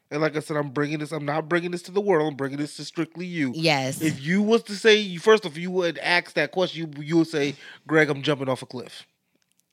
And like I said, I'm bringing this. I'm not bringing this to the world. I'm bringing this to strictly you. Yes. If you was to say first, if you would ask that question, you you would say, "Greg, I'm jumping off a cliff."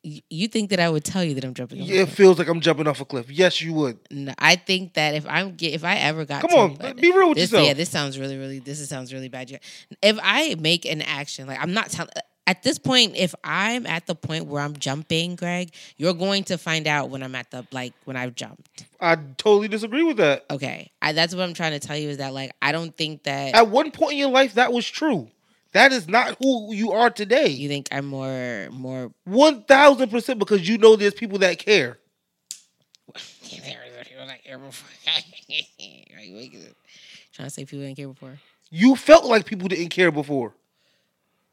Y- you think that I would tell you that I'm jumping? off a cliff. It cliff. feels like I'm jumping off a cliff. Yes, you would. No, I think that if I'm get, if I ever got Come to, on, be real with this, yourself. Yeah, this sounds really, really. This is- sounds really bad. Yeah. If I make an action, like I'm not telling. At this point, if I'm at the point where I'm jumping, Greg, you're going to find out when I'm at the like when I've jumped. I totally disagree with that. Okay, I, that's what I'm trying to tell you is that like I don't think that At one point in your life, that was true. That is not who you are today. you think I'm more more. One thousand percent because you know there's people that care. Trying to say people didn't care before. You felt like people didn't care before.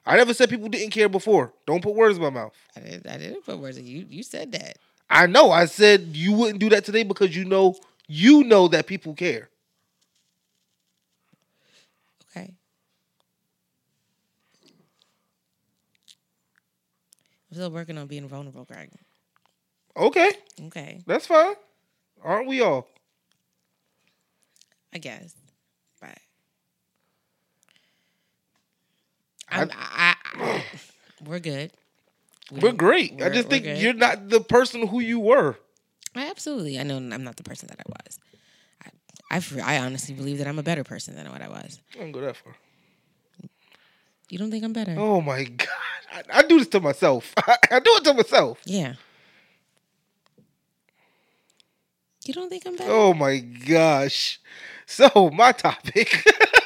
I never said people didn't care before. Don't put words in my mouth. I didn't. I didn't put words. in You you said that. I know. I said you wouldn't do that today because you know you know that people care. Okay. I'm still working on being vulnerable, Greg. Okay, Okay, that's fine. Aren't we all? I guess. But I- I'm, I, I, we're good. We We're great. I we're- just think good. you're not the person who you were. I absolutely. I know I'm not the person that I was. I, I, I honestly believe that I'm a better person than what I was. I don't go that far. You don't think I'm better? Oh my god, I, I do this to myself. I, do it to myself. Yeah. You don't think I'm better? Oh my gosh. So my topic.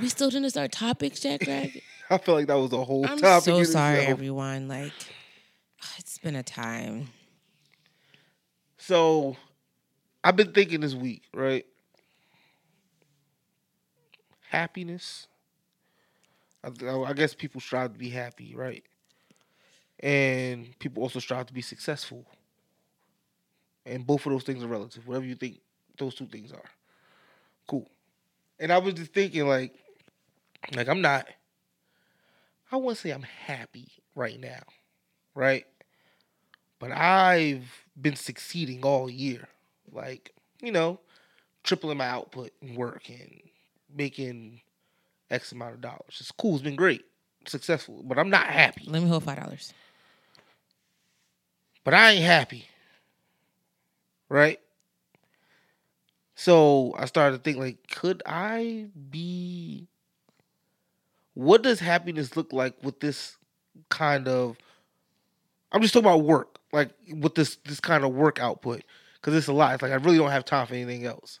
We still didn't start topics yet, Greg. I feel like that was a whole I'm topic. so in sorry, itself. everyone. Like, it's been a time. So I've been thinking this week, right? Happiness. I, I guess people strive to be happy, right? And people also strive to be successful. And both of those things are relative, whatever you think those two things are. Cool. And I was just thinking, like, like I'm not. I wouldn't say I'm happy right now, right? But I've been succeeding all year. Like, you know, tripling my output and work and making X amount of dollars. It's cool. It's been great. Successful. But I'm not happy. Let me hold five dollars. But I ain't happy. Right? So I started to think like, could I be what does happiness look like with this kind of I'm just talking about work, like with this this kind of work output. Cause it's a lot. It's like I really don't have time for anything else.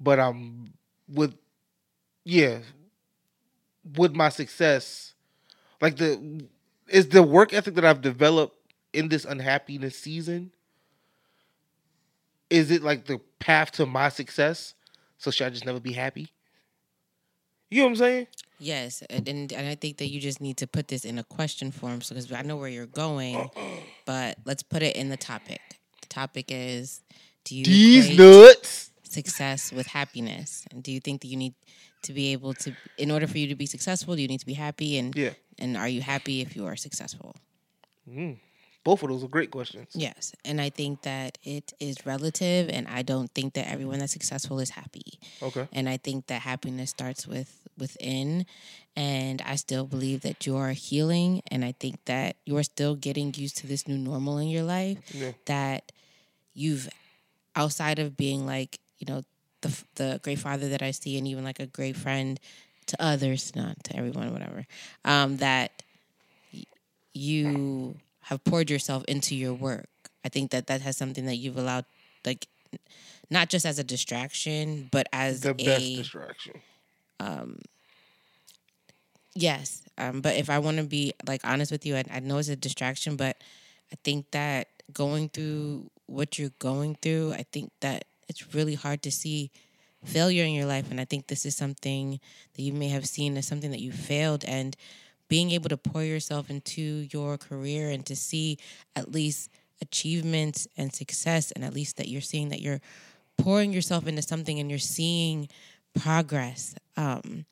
But I'm with yeah. With my success, like the is the work ethic that I've developed in this unhappiness season is it like the path to my success so should i just never be happy you know what i'm saying Yes, and, and I think that you just need to put this in a question form, so because I know where you're going, but let's put it in the topic. The topic is: Do you these nuts success with happiness? And do you think that you need to be able to, in order for you to be successful, do you need to be happy? And yeah and are you happy if you are successful? Mm. Both of those are great questions Yes, and I think that it is relative, and I don't think that everyone that's successful is happy. okay And I think that happiness starts with within, and I still believe that you are healing, and I think that you are still getting used to this new normal in your life. yeah That you've outside of being like you know the the great father that I see, and even like a great friend to others, not to everyone, whatever. Um, that you have poured yourself into your work. I think that that has something that you've allowed, like, not just as a distraction, but as The best a distraction. Um. Yes. Um, but if I want to be like honest with you, I, I know it's a distraction, but I think that going through what you're going through, I think that it's really hard to see failure in your life. And I think this is something that you may have seen as something that you failed and being able to pour yourself into your career and to see at least achievements and success and at least that you're seeing that you're pouring yourself into something and you're seeing progress. Um,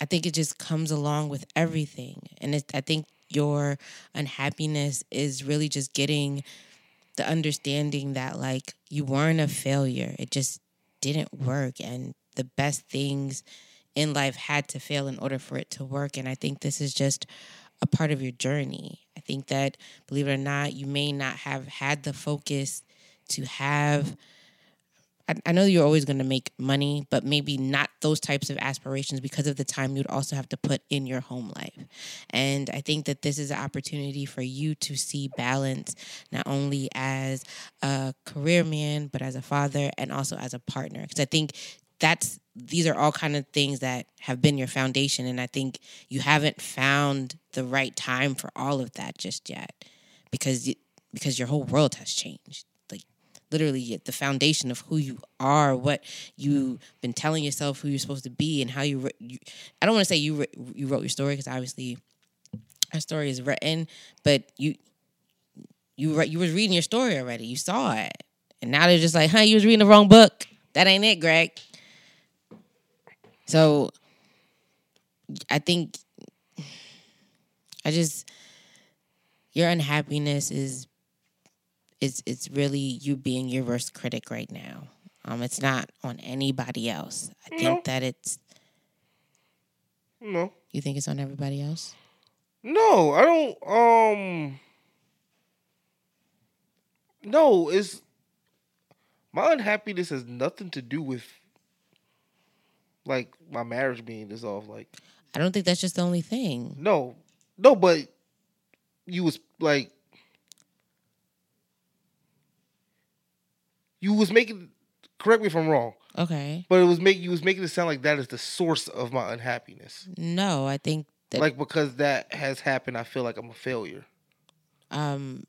I think it just comes along with everything. And it, I think your unhappiness is really just getting the understanding that, like, you weren't a failure. It just didn't work. And the best things in life had to fail in order for it to work. And I think this is just a part of your journey. I think that, believe it or not, you may not have had the focus to have I, know you're always going to make money, but maybe not those types of aspirations because of the time you'd also have to put in your home life. And I think that this is an opportunity for you to see balance, not only as a career man, but as a father and also as a partner. Because I think that's these are all kind of things that have been your foundation and i think you haven't found the right time for all of that just yet because because your whole world has changed like literally the foundation of who you are, what you've been telling yourself who you're supposed to be, and how you. you I don't want to say you you wrote your story because obviously our story is written, but you you you was reading your story already. You saw it, and now they're just like, "Huh, you was reading the wrong book. That ain't it, Greg." So, I think I just your unhappiness is it's it's really you being your worst critic right now. Um, it's not on anybody else. I think No. that it's. No. You think it's on everybody else? No, I don't. Um. No, it's my unhappiness has nothing to do with like my marriage being dissolved. Like, I don't think that's just the only thing. no, no, but you was like, you was making. Correct me if I'm wrong, Okay. but it was make you was making it sound like that is the source of my unhappiness. No, I think that Like because that has happened, I feel like I'm a failure. um,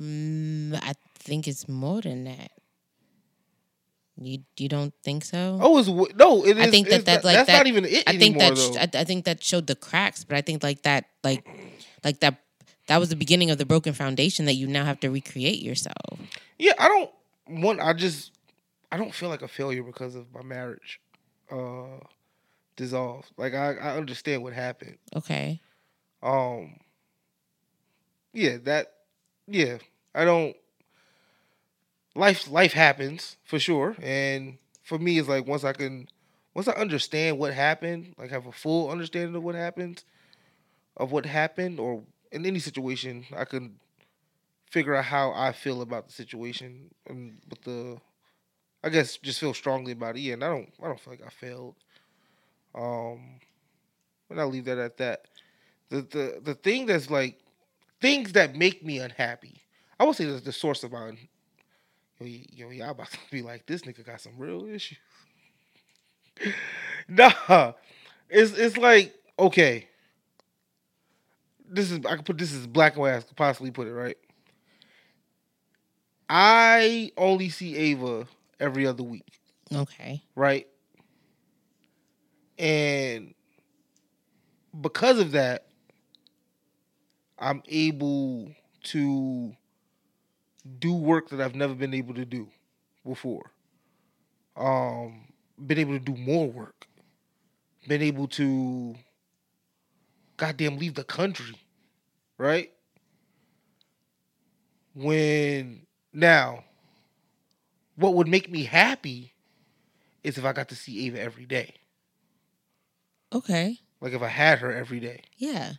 mm, I think it's more than that. You you don't think so? Oh, it's no. It is. I think that that like that's that. not even it I think anymore. that sh- I, I think that showed the cracks, but I think like that like like that that was the beginning of the broken foundation that you now have to recreate yourself. yeah, I don't want. I just I don't feel like a failure because of my marriage uh dissolved. Like I I understand what happened. Okay. Um. Yeah, that. Yeah, I don't. Life life happens for sure, and for me, it's like once I can, once I understand what happened, like have a full understanding of what happens, of what happened, or in any situation, I can figure out how I feel about the situation and with the, I guess just feel strongly about it. Yeah, and I don't I don't feel like I failed. Um, and I'll leave that at that. The the the thing that's like things that make me unhappy. I would say that's the source of my. Yo, yo, y'all about to be like this nigga got some real issues. nah, it's it's like okay. This is I can put this as black and white as I could possibly put it right. I only see Ava every other week, Okay. right? And because of that, I'm able to do work that I've never been able to do before. Um, been able to do more work. Been able to goddamn leave the country, right? When now, what would make me happy is if I got to see Ava every day. Okay. Like if I had her every day. Yeah.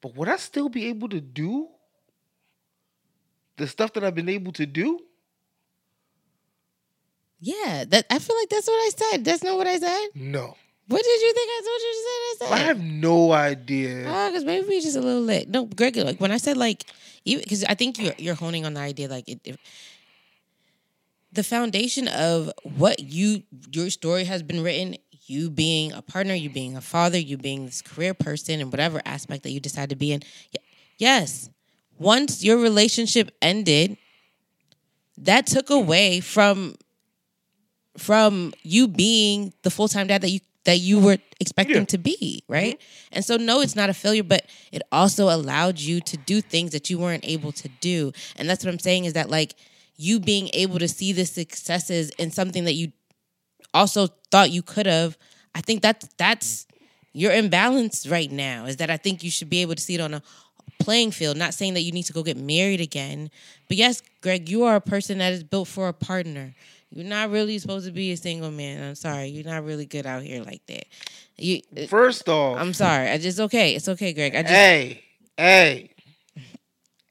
But would I still be able to do the stuff that I've been able to do? Yeah, that I feel like that's what I said. That's not what I said. No, What did you think I told you to say? I I have no idea. Oh, because maybe we just a little lit. No, Greg, like when I said like, even because I think you're you're honing on the idea like it, it- the foundation of what you your story has been written. You being a partner, you being a father, you being this career person, and whatever aspect that you decide to be in. Yes, once your relationship ended, that took away from from you being the full time dad that you that you were expecting Yeah. to be, right? And so no, it's not a failure, but it also allowed you to do things that you weren't able to do. And that's what I'm saying is that like you being able to see the successes in something that you also thought you could have, I think that's that's your imbalance right now. Is that I think you should be able to see it on a playing field. Not saying that you need to go get married again, but yes, Greg, you are a person that is built for a partner. You're not really supposed to be a single man. I'm sorry, you're not really good out here like that. You, uh, First off, I'm sorry. I just okay. It's okay, Greg. I just hey, hey,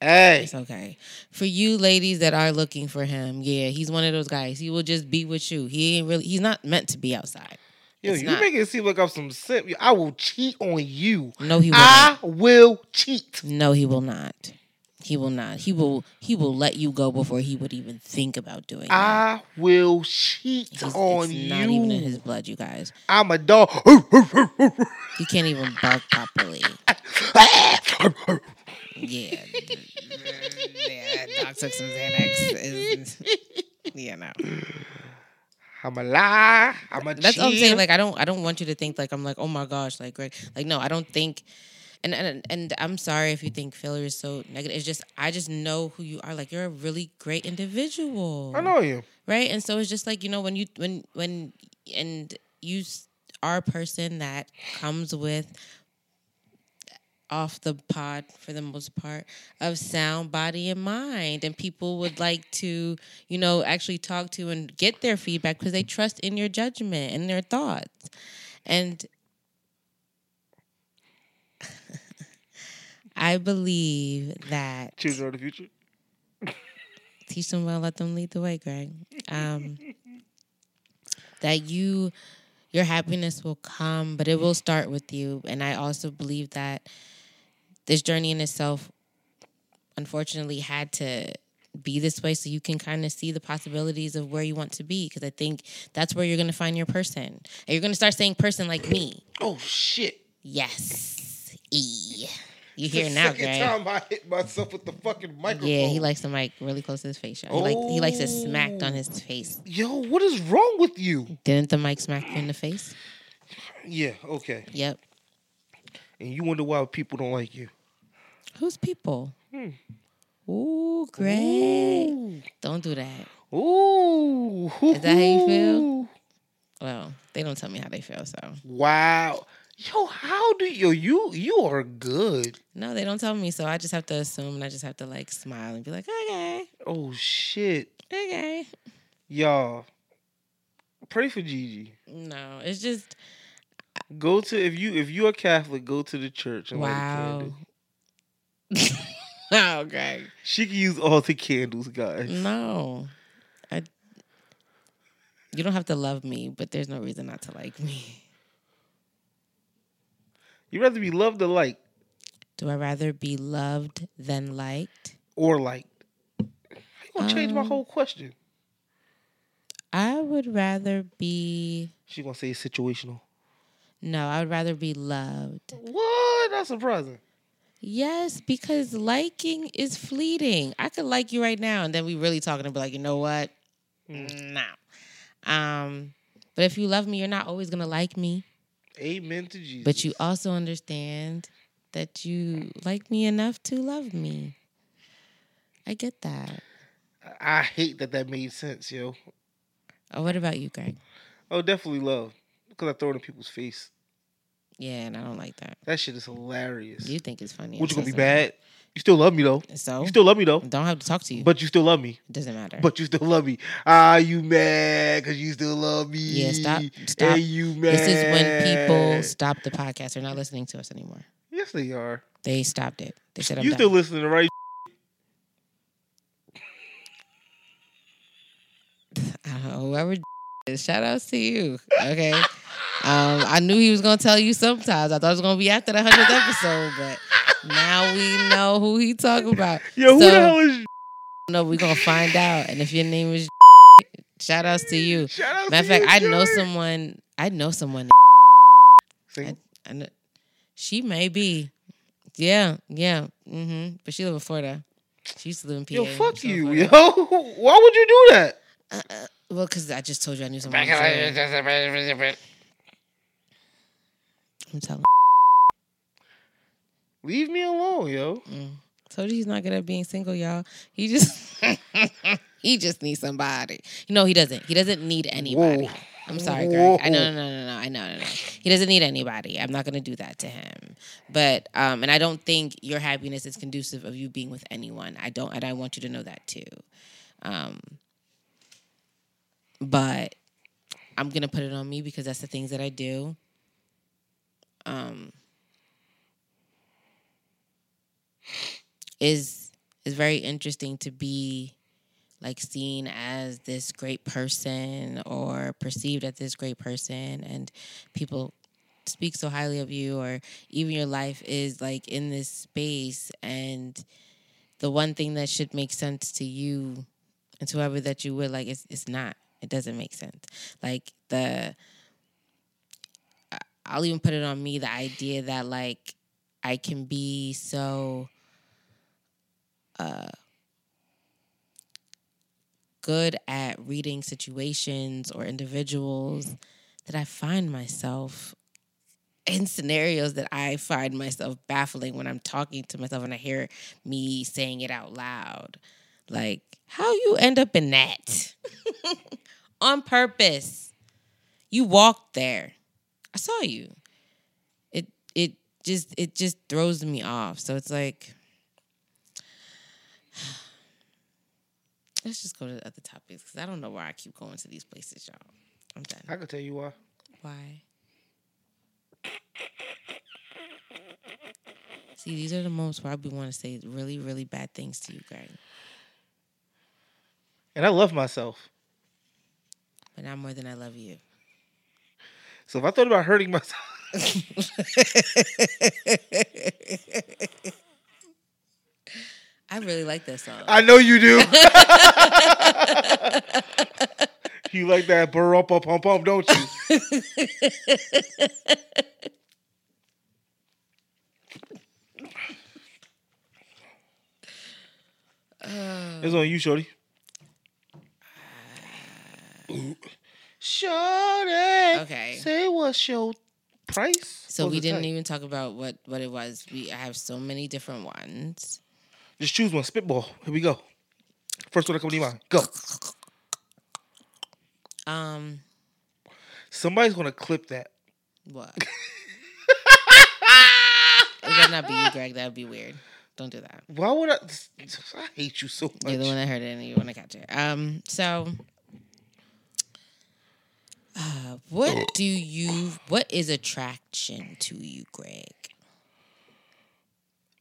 hey. It's okay. For you ladies that are looking for him, yeah, he's one of those guys. He will just be with you. He ain't really he's not meant to be outside. Yo, It's you not. making it seem like I'm some simp. I will cheat on you. No, he will I will cheat. No, he will not. He will not. He will he will let you go before he would even think about doing that. I will cheat He's, on it's you. not even in his blood, you guys. I'm a dog. He can't even bark properly. Yeah. yeah, Doc took some Xanax. Yeah, no. I'm a lie. I'm a That's cheat. what I'm saying. Like I don't I don't want you to think like I'm like, oh my gosh, like Greg. Like no, I don't think and and and I'm sorry if you think failure is so negative. It's just I just know who you are. Like you're a really great individual. I know you. Right? And so it's just like, you know, when you when when and you s- are a person that comes with off the pod for the most part of sound body and mind and people would like to you know actually talk to and get their feedback because they trust in your judgment and their thoughts and i believe that Children of the future. teach them well, let them lead the way, Greg. Um, that you, your happiness will come, but it will start with you. And I also believe that this journey in itself, unfortunately, had to be this way so you can kind of see the possibilities of where you want to be. Because I think that's where you're going to find your person. And you're going to start saying person like me. Oh shit. Yes. E. You hear now, second time I hit myself with the fucking microphone. Yeah, he likes the mic really close to his face. y'all. He like he likes it smacked on Oh. his face. Yo, what is wrong with you? Didn't the mic smack you in the face? Yeah, okay. Yep. And you wonder why people don't like you. Who's people? Hmm. Ooh, great. Don't do that. Ooh. Is that how you feel? Well, they don't tell me how they feel, so Wow. Yo, how do you you you are good. no, they don't tell me. So I just have to assume, and I just have to like smile and be like, okay, Oh shit. okay. Y'all. Pray for Gigi. No, it's just Go to if you if you're a Catholic, go to the church and light a wow. candle. oh, Greg. She can use all the candles, guys. No, I. You don't have to love me, but there's no reason not to like me. You'd rather be loved or liked Do I rather be loved than liked? or liked. How you gonna change my Um, whole question? I would rather be She gonna say it's situational. no, I would rather be loved. What? That's surprising. Yes, because liking is fleeting. I could like you right now, and then we really talking and be like, you know what? No. Um, but if you love me, you're not always gonna like me. Amen to Jesus. But you also understand that you like me enough to love me. I get that. I hate that that made sense, yo. Oh, what about you, Greg? Oh, definitely love because I throw it in people's face. Yeah, and I don't like that. That shit is hilarious. You think it's funny. What you gonna be sorry. bad? You still love me though. So You still love me though. don't have to talk to you. But you still love me. it doesn't matter. But you still love me. Ah, you mad because you still love me. Yeah, stop- stop. Hey, you mad. this is when people stop the podcast. They're not listening to us anymore. Yes, they are. They stopped it. They said I'm you done. still listening, right? Whoever is, shout outs to you. Okay. Um, I knew he was gonna tell you sometimes. I thought it was gonna be after the hundredth episode, but now we know who he talking about. Yo, who So- the hell is? No, we're gonna find out. And if your name is shout outs to you. Shout out Matter of to you, fact, I know Jordan. someone I know someone Sing- I know, she may be. Yeah, yeah. Mm-hmm. But she live in Florida. She used to live in PA. Yo, fuck you, yo. Florida. Why would you do that? Uh, uh, well, because I just told you I knew someone. I'm telling. Leave me alone, yo. Mm. Told you he's not good at being single, y'all. He just he just needs somebody. No, he doesn't. He doesn't need anybody. Whoa. I'm sorry, Greg. I know, no, no, no, no. I know, no, no. He doesn't need anybody. I'm not gonna do that to him. But um, and I don't think your happiness is conducive of you being with anyone. I don't, and I want you to know that too. Um, but I'm gonna put it on me because that's the things that I do. Um, is is very interesting to be like seen as this great person or perceived as this great person and people speak so highly of you or even your life is like in this space and the one thing that should make sense to you and to whoever that you would like it's, it's not. It doesn't make sense. Like the i'll even put it on me the idea that like i can be so uh good at reading situations or individuals that I find myself in scenarios that I find myself baffling when I'm talking to myself and I hear me saying it out loud. Like, how you end up in that? On purpose. You walked there. I saw you. It it just it just throws me off. So it's like Let's just go to the other topics because I don't know why I keep going to these places, y'all. I'm done. I can tell you why. Why? See, these are the moments where I be want to say really, really bad things to you, Greg, And I love myself. but not more than I love you. So if I thought about hurting myself, I really like that song. I know you do. you like that burr up up pump pump, don't you? it's on you, Shorty. Uh, Shorty. Okay. Say what's your price? so What's we didn't type? even talk about what what it was. We I have so many different ones. Just choose one. Spitball. Here we go. First one that comes to mind. Go. Um, Somebody's gonna clip that. what? it better not be you, Greg. That would be weird. Don't do that. Why would I? I hate you so much. You're the one that heard it and you want to catch it. Um, so uh, what do you what is attraction to you, Greg?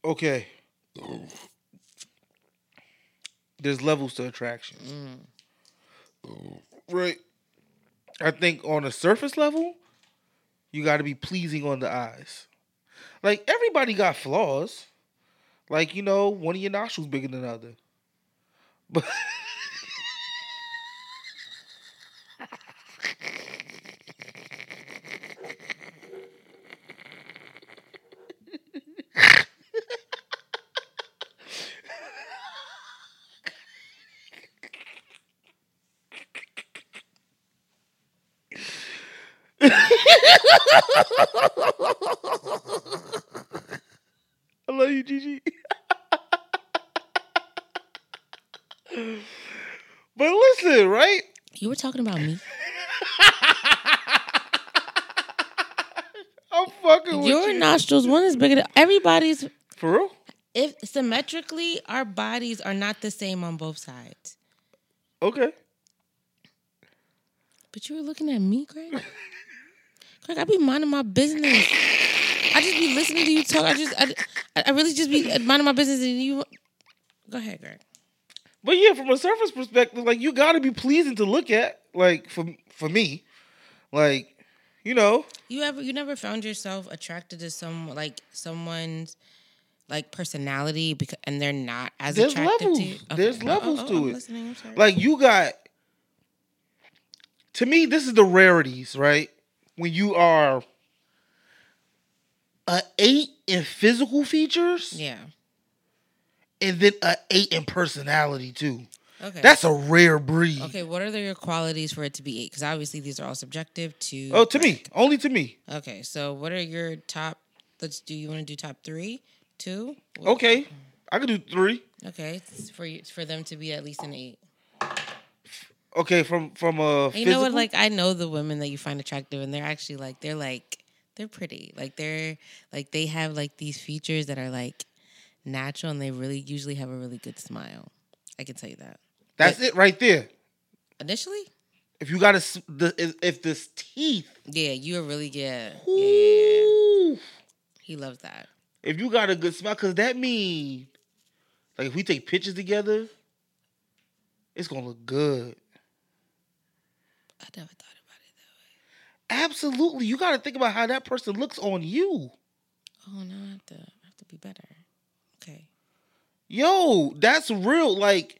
Okay. There's levels to attraction. Right. I think on a surface level, you got to be pleasing on the eyes. Like everybody got flaws. Like you know, one of your nostrils bigger than the other. But I love you, Gigi. but listen, right? You were talking about me. I'm fucking with Your you. nostrils, one is bigger than everybody's. For real? If symmetrically, our bodies are not the same on both sides. Okay. But you were looking at me, Greg. Greg, I be minding my business. I just be listening to you talk. I just, I, I really just be minding my business, and you. Go ahead, Greg. But yeah, from a surface perspective, like you gotta be pleasing to look at. Like for for me, like you know, You ever you never found yourself attracted to some like someone's like personality because and they're not as There's attractive levels. Oh, oh, to you? There's levels to I'm it. listening, like you got. To me, this is the rarities, right? When you are a eight in physical features, yeah. and then a eight in personality too. Okay. That's a rare breed. okay. What are your qualities for it to be eight? Because obviously these are all subjective to. Oh, to me, only to me. Okay, so what are your top? Let's do. You want to do top three, two? Okay, I could do three. Okay, it's for you for them to be at least an eight. Okay, from from a you know what? Like I know the women that you find attractive, and they're actually like they're like they're pretty. Like they're like they have like these features that are like natural, and they really usually have a really good smile. I can tell you that. that's it right there. Initially, If you got to the if, this teeth, yeah, you are really yeah, yeah. He loves that. if you got a good smile, because that mean like if we take pictures together, it's gonna look good. I never thought about it. That way. Absolutely, you got to think about how that person looks on you. Oh no, I have to I have to be better. Okay. Yo, that's real. Like,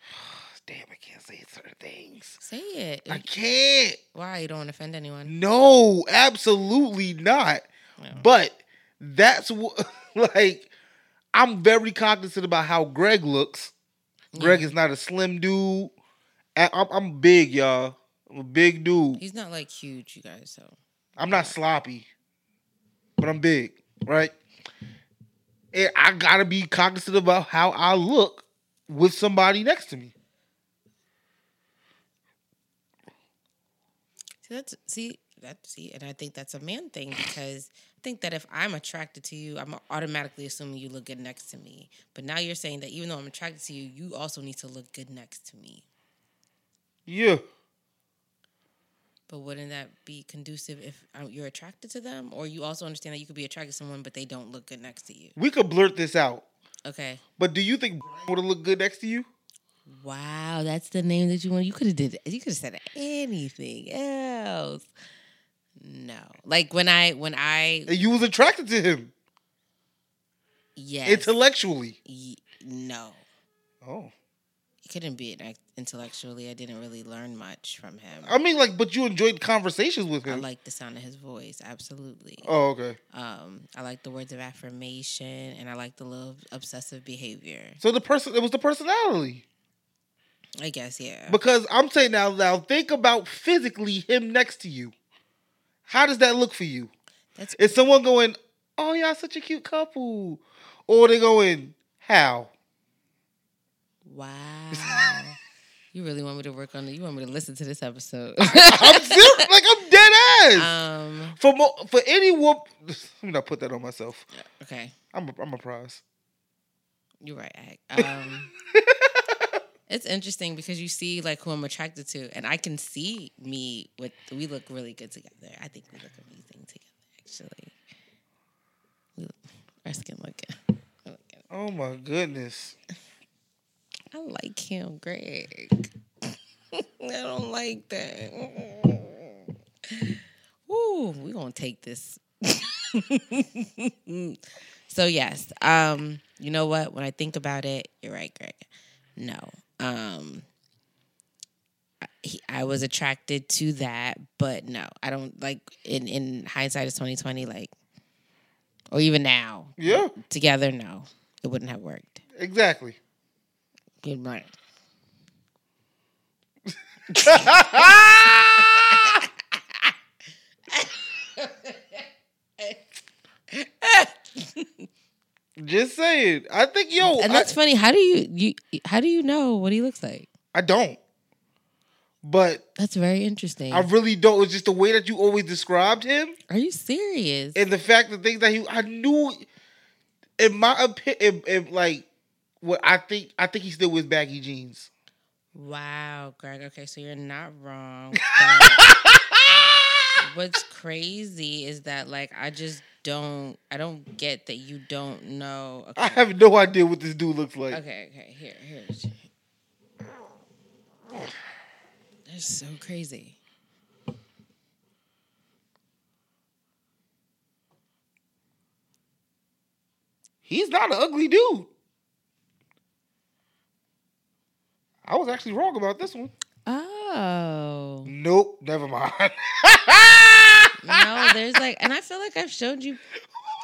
damn, I can't say certain things. Say it. I can't. Why you don't want to offend anyone? No, absolutely not. No. But that's what, like, I'm very cognizant about how Greg looks. Greg Yeah. is not a slim dude. I'm, I'm big, y'all. I'm a big dude. He's not like huge, you guys. So I'm not sloppy, but I'm big, right? And I gotta be cognizant about how I look with somebody next to me. See that's see that see, and I think that's a man thing because I think that if I'm attracted to you, I'm automatically assuming you look good next to me. But now you're saying that even though I'm attracted to you, you also need to look good next to me. Yeah. But wouldn't that be conducive if uh, you're attracted to them, or you also understand that you could be attracted to someone but they don't look good next to you? We could blurt this out. Okay. But do you think Brian would have looked good next to you? Wow, that's the name that you want. You could have did. You could have said anything else. No, like when I when I you was attracted to him yes intellectually. y- no, Oh. Couldn't be an intellectually. I didn't really learn much from him. I mean, like, but you enjoyed conversations with him. I like the sound of his voice. Absolutely. oh, okay. Um, I like the words of affirmation, and I like the little obsessive behavior. So the person, it was the personality. I guess yeah. Because I'm saying now, now think about physically him next to you. How does that look for you? That's Is someone going, "Oh, y'all such a cute couple," or they going, "How?" Wow. you really want me to work on it? You want me to listen to this episode? I'm serious, like I'm dead ass. um. for mo- for any let me not put that on myself. Okay. I'm a, I'm a prize. You're right. Ag. Um, it's interesting because you see like who I'm attracted to, and I can see me with. We look really good together. I think we look amazing together. Actually, we look, our skin look good. Oh my goodness. I like him, Greg. I don't like that. Woo, we gonna take this. so yes, um, you know what? When I think about it, you're right, Greg. No, um, I, he, I was attracted to that, but no, I don't like. In in hindsight, it's twenty twenty. Like, or even now, Yeah, together, no, it wouldn't have worked. exactly. Good morning. Just saying. I think yo, and I, that's funny. How do you you how do you know what he looks like? I don't. But That's very interesting. I really don't. It's just the way that you always described him Are you serious? and the fact that things that he I knew in my opinion like what I think I think he still wears baggy jeans. wow, Greg. Okay, so you're not wrong. what's crazy is that like I just don't I don't get that you don't know. Okay. I have no idea what this dude looks like. Okay, okay. Here, here. That's so crazy. He's not an ugly dude. I was actually wrong about this one. Oh. Nope, never mind. No, there's like, and I feel like I've showed you.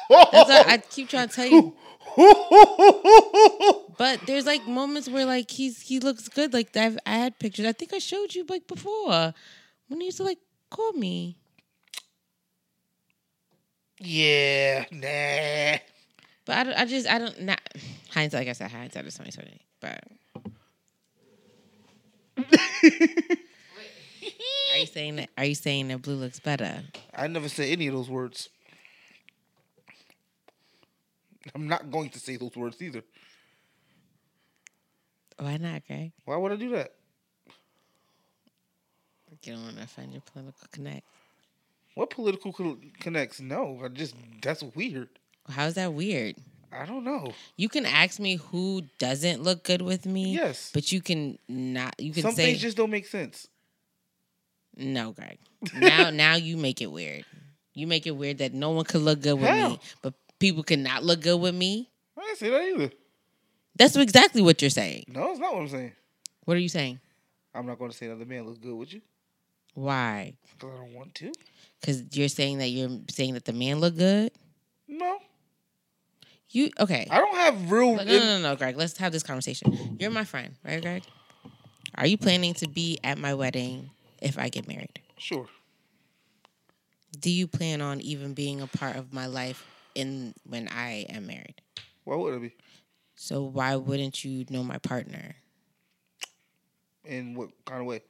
That's what I keep trying to tell you. But there's like moments where like he's he looks good. Like I've, I had pictures. I think I showed you like before when he used to like call me. yeah, nah. But I, I just I don't not hindsight. Like I said, hindsight is twenty twenty. But are you saying that? Are you saying that blue looks better? I never said any of those words. I'm not going to say those words either. Why not, Greg? Why would I do that? You don't want to offend your political connect. What political co- connects? No, I just that's weird. How's that weird? I don't know. You can ask me who doesn't look good with me. Yes. But you can not. You can Some say things just don't make sense. no, Greg. Now, now you make it weird. You make it weird that no one could look good with How? me, but people could not look good with me. I didn't say that either. That's exactly what you're saying. No, it's not what I'm saying. What are you saying? I'm not going to say another man looks good with you Why? because I don't want to. Because you're saying that you're saying that the man look good. No, You okay? I don't have real. No, no, no, no, Greg. Let's have this conversation. You're my friend, right, Greg? Are you planning to be at my wedding if I get married? Sure. Do you plan on even being a part of my life in when I am married? Why would it be? So why wouldn't you know my partner? In what kind of way?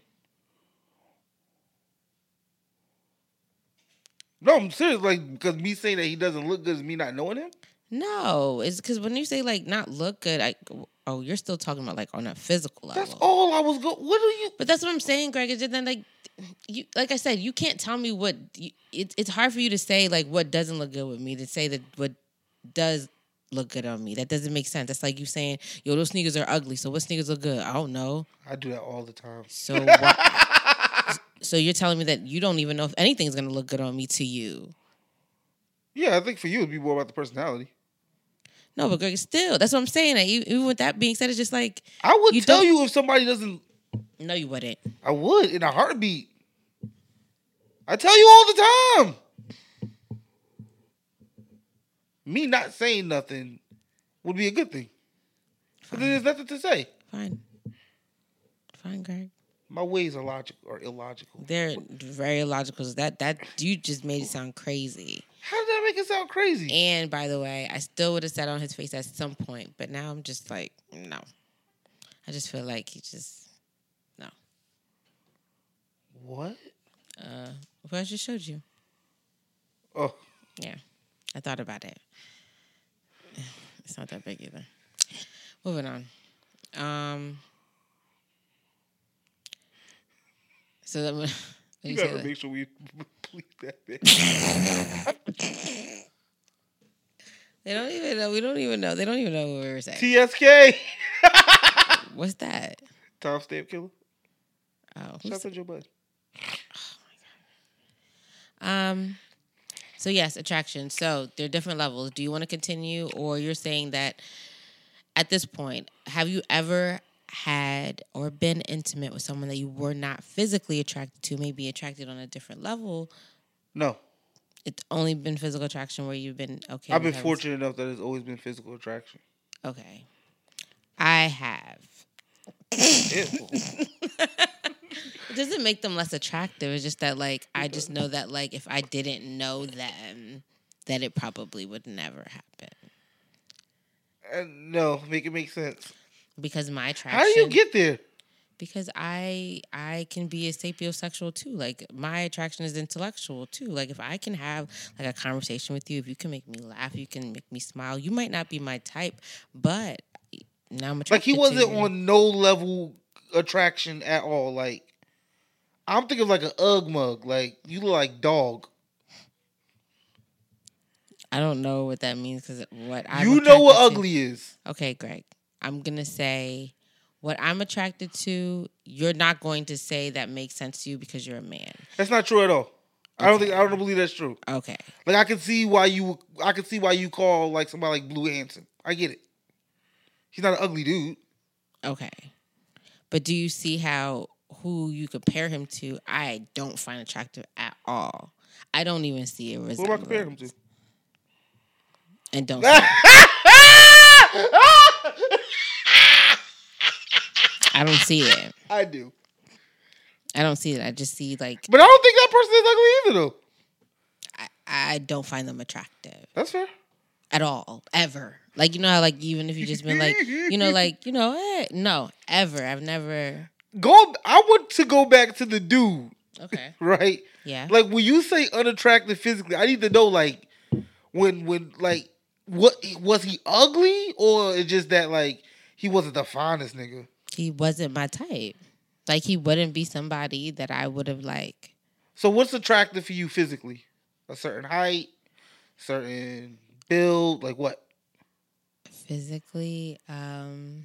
No, I'm serious. Like, because me saying that he doesn't look good is me not knowing him. No, it's because when you say like not look good, I oh you're still talking about like on a physical level. That's all I was going. What are you? But that's what I'm saying, Greg. Is then like you like I said, you can't tell me what you, it's it's hard for you to say like what doesn't look good with me to say that what does look good on me. That doesn't make sense. That's like you saying, yo, those sneakers are ugly. So what sneakers look good? I don't know. I do that all the time. So what, so you're telling me that you don't even know if anything's gonna look good on me to you. Yeah, I think for you it'd be more about the personality. No, but Greg, still, that's what I'm saying. That even with that being said, it's just like I would You tell you if somebody doesn't. no, you wouldn't. I would in a heartbeat. I tell you all the time. Me not saying nothing would be a good thing. But there's nothing to say. Fine, fine, Greg. My ways are logical or illogical. They're very illogical. That that you just made it sound crazy. How did that make it sound crazy? And by the way, I still would have sat on his face at some point, but now I'm just like, no. I just feel like he just no. what? Uh, well, I just showed you. Oh, Yeah, I thought about it. It's not that big either. Moving on. Um. So that you you gotta make sure we bleep that bitch. they don't even know. We don't even know. They don't even know what we were saying. TSK. What's that? Tom Stamp Killer. Oh, Shout out Joe Bud. Um, so yes, attraction. So there are different levels. Do you want to continue, or you're saying that at this point, have you ever had or been intimate with someone that you were not physically attracted to, maybe attracted on a different level? No, It's only been physical attraction where you've been okay. I've been fortunate enough that it's always been physical attraction. Okay, I have. It doesn't make them less attractive. It's just that like I just know that like if I didn't know them, that it probably would never happen. And no, make it make sense. Because my attraction How do you get there? because i i can be a sapiosexual too like my attraction is intellectual too like if i can have like a conversation with you if you can make me laugh you can make me smile you might not be my type but now i'm attracted. Like he wasn't on no level attraction at all. Like I'm thinking of like an ugg mug. Like you look like dog. i don't know what that means because what i you know what ugly is. okay greg i'm gonna say what I'm attracted to, you're not going to say that makes sense to you because you're a man. That's not true at all. I don't think I don't believe that's true. Okay. Like I can see why you I can see why you call like somebody like Blue Hanson. I get it. He's not an ugly dude. Okay. But do you see how who you compare him to, I don't find attractive at all. I don't even see a Who resemblance. am I comparing him to? And don't I don't see it. I do. I don't see it. I just see like But I don't think that person is ugly either though. I, I don't find them attractive That's fair. at all. Ever. Like you know how like even if you just been like you know like you know eh, no ever I've never Go I want to go back to the dude, okay right? yeah Like when you say unattractive physically, I need to know like when when like what was he ugly or it's just that like he wasn't the finest nigga? he wasn't my type like he wouldn't be somebody that I would have like So what's attractive for you physically? A certain height, certain build, like what? physically um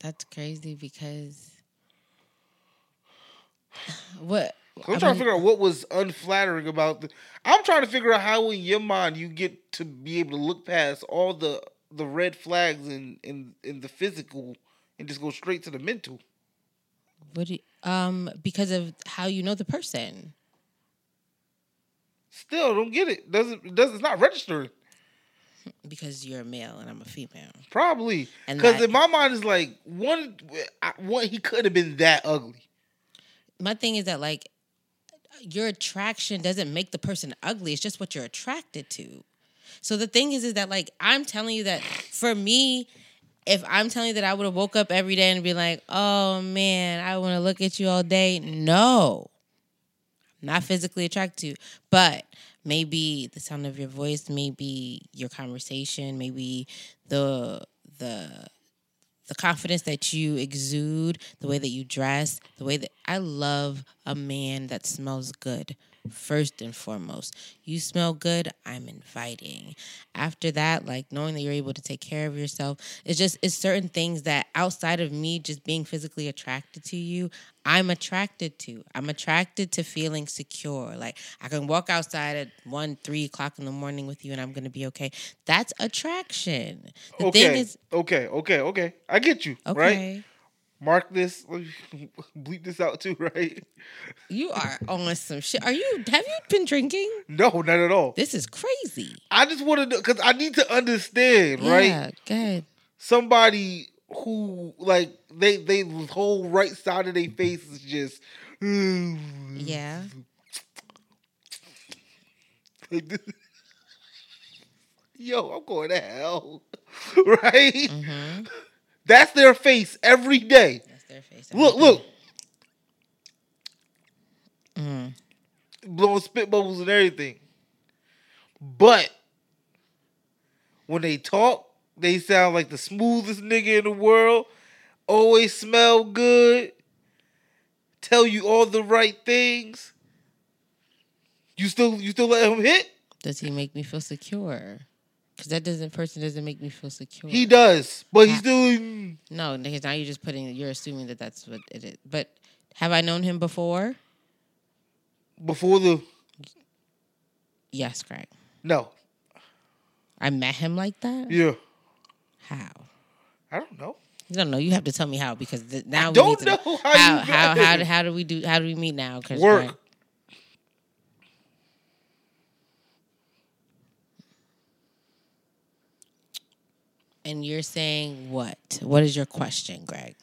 that's crazy because what I'm I trying mean, to figure out what was unflattering about the. I'm trying to figure out how in your mind you get to be able to look past all the the red flags in in in the physical and just go straight to the mental. what do you, um because of how you know the person Still, don't get it. Doesn't it doesn't it's not registering. because you're a male and I'm a female Probably And because in my mind is like one I- one he could have been that ugly. my thing is that like your attraction doesn't make the person ugly it's just what you're attracted to. So the thing is is that like i'm telling you that for me if i'm telling you that i would have woke up every day and be like oh man i want to look at you all day no. Not physically attracted to you. But maybe the sound of your voice maybe your conversation maybe the the the confidence that you exude, the way that you dress, the way that I love a man that smells good. First and foremost, you smell good, I'm inviting. After that, like knowing that you're able to take care of yourself, it's just it's certain things that outside of me just being physically attracted to you, I'm attracted to. I'm attracted to feeling secure. Like I can walk outside at one, three o'clock in the morning with you and I'm gonna be okay. That's attraction. The okay, thing is okay, okay, okay. I get you. okay. Right. Mark this. Bleep this out too. Right. You are on some shit. Are you? Have you been drinking? No, not at all. This is crazy. I just want to know because I need to understand, right? Yeah, good. Somebody who like they they the whole right side of their face is just Yeah. Yo, I'm going to hell, right? Mm-hmm. That's their face every day. That's their face. Look, look, Mm. blowing spit bubbles and everything. But when they talk, they sound like the smoothest nigga in the world. Always smell good. Tell you all the right things. You still you still let him hit? Does he make me feel secure? Because that doesn't person doesn't make me feel secure. He does, but he's doing no, because now you're just putting. You're assuming that that's what it is. But have I known him before? before the Yes, Greg. no. I met him like that. Yeah, How? I don't know. You don't know. You have to tell me how because th- now we don't need to know how how you how, met how, him. how do we do how do we meet now? 'Cause, Work. And you're saying what? What is your question, Greg?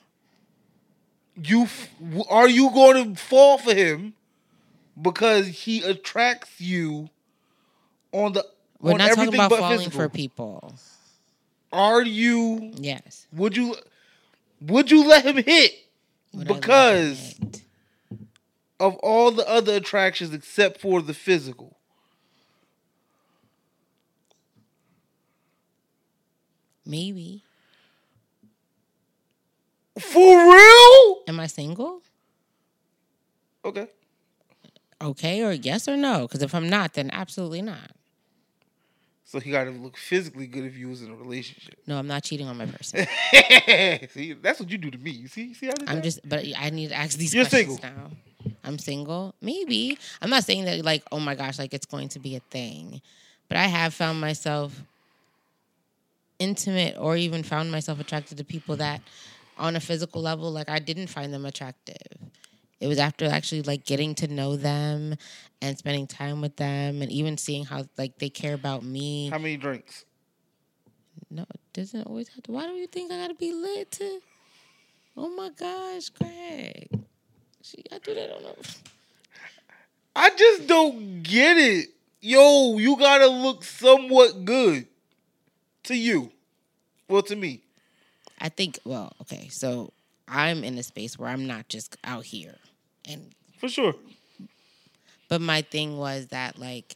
You f- are you going to fall for him because he attracts you on the We're on not talking about falling physical. for people. Are you? Yes. Would you? Would you let him hit Would let him because hit? of all the other attractions except for the physical? Maybe. For real? Am I single? Okay. Okay, or yes or no? Because if I'm not, then absolutely not. So he got to look physically good if you was in a relationship. No, I'm not cheating on my person. see, that's what you do to me. You see, see how I that? just, but I need to ask these You're questions now. I'm single. Maybe. I'm not saying that like, oh my gosh, like it's going to be a thing. But I have found myself intimate or even found myself attracted to people that on a physical level, like I didn't find them attractive. It was after actually like getting to know them and spending time with them and even seeing how like they care about me. How many drinks? No, it doesn't always have to. Why do you think I gotta be lit to? Oh my gosh, Greg. See, I do that on a. I just don't get it. Yo, you gotta look somewhat good to you. Well, to me. I think. Well, okay, so I'm in a space where I'm not just out here, and For sure. but my thing was that like,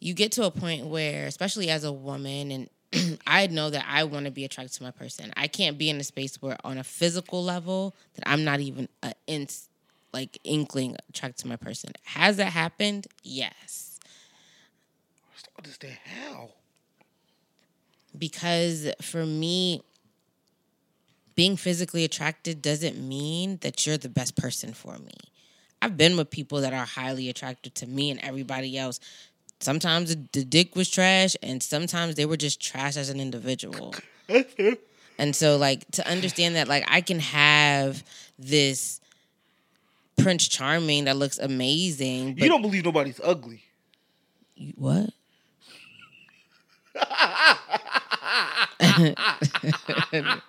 you get to a point where, especially as a woman, and I know that I want to be attracted to my person. I can't be in a space where, on a physical level, that I'm not even a in, like inkling attracted to my person. Has that happened? Yes. I just understand how. Because for me being physically attracted doesn't mean that you're the best person for me. I've been with people that are highly attracted to me and everybody else. Sometimes the, dick was trash and sometimes they were just trash as an individual. And so like to understand that like i can have this prince charming that looks amazing but you don't believe nobody's ugly. you- what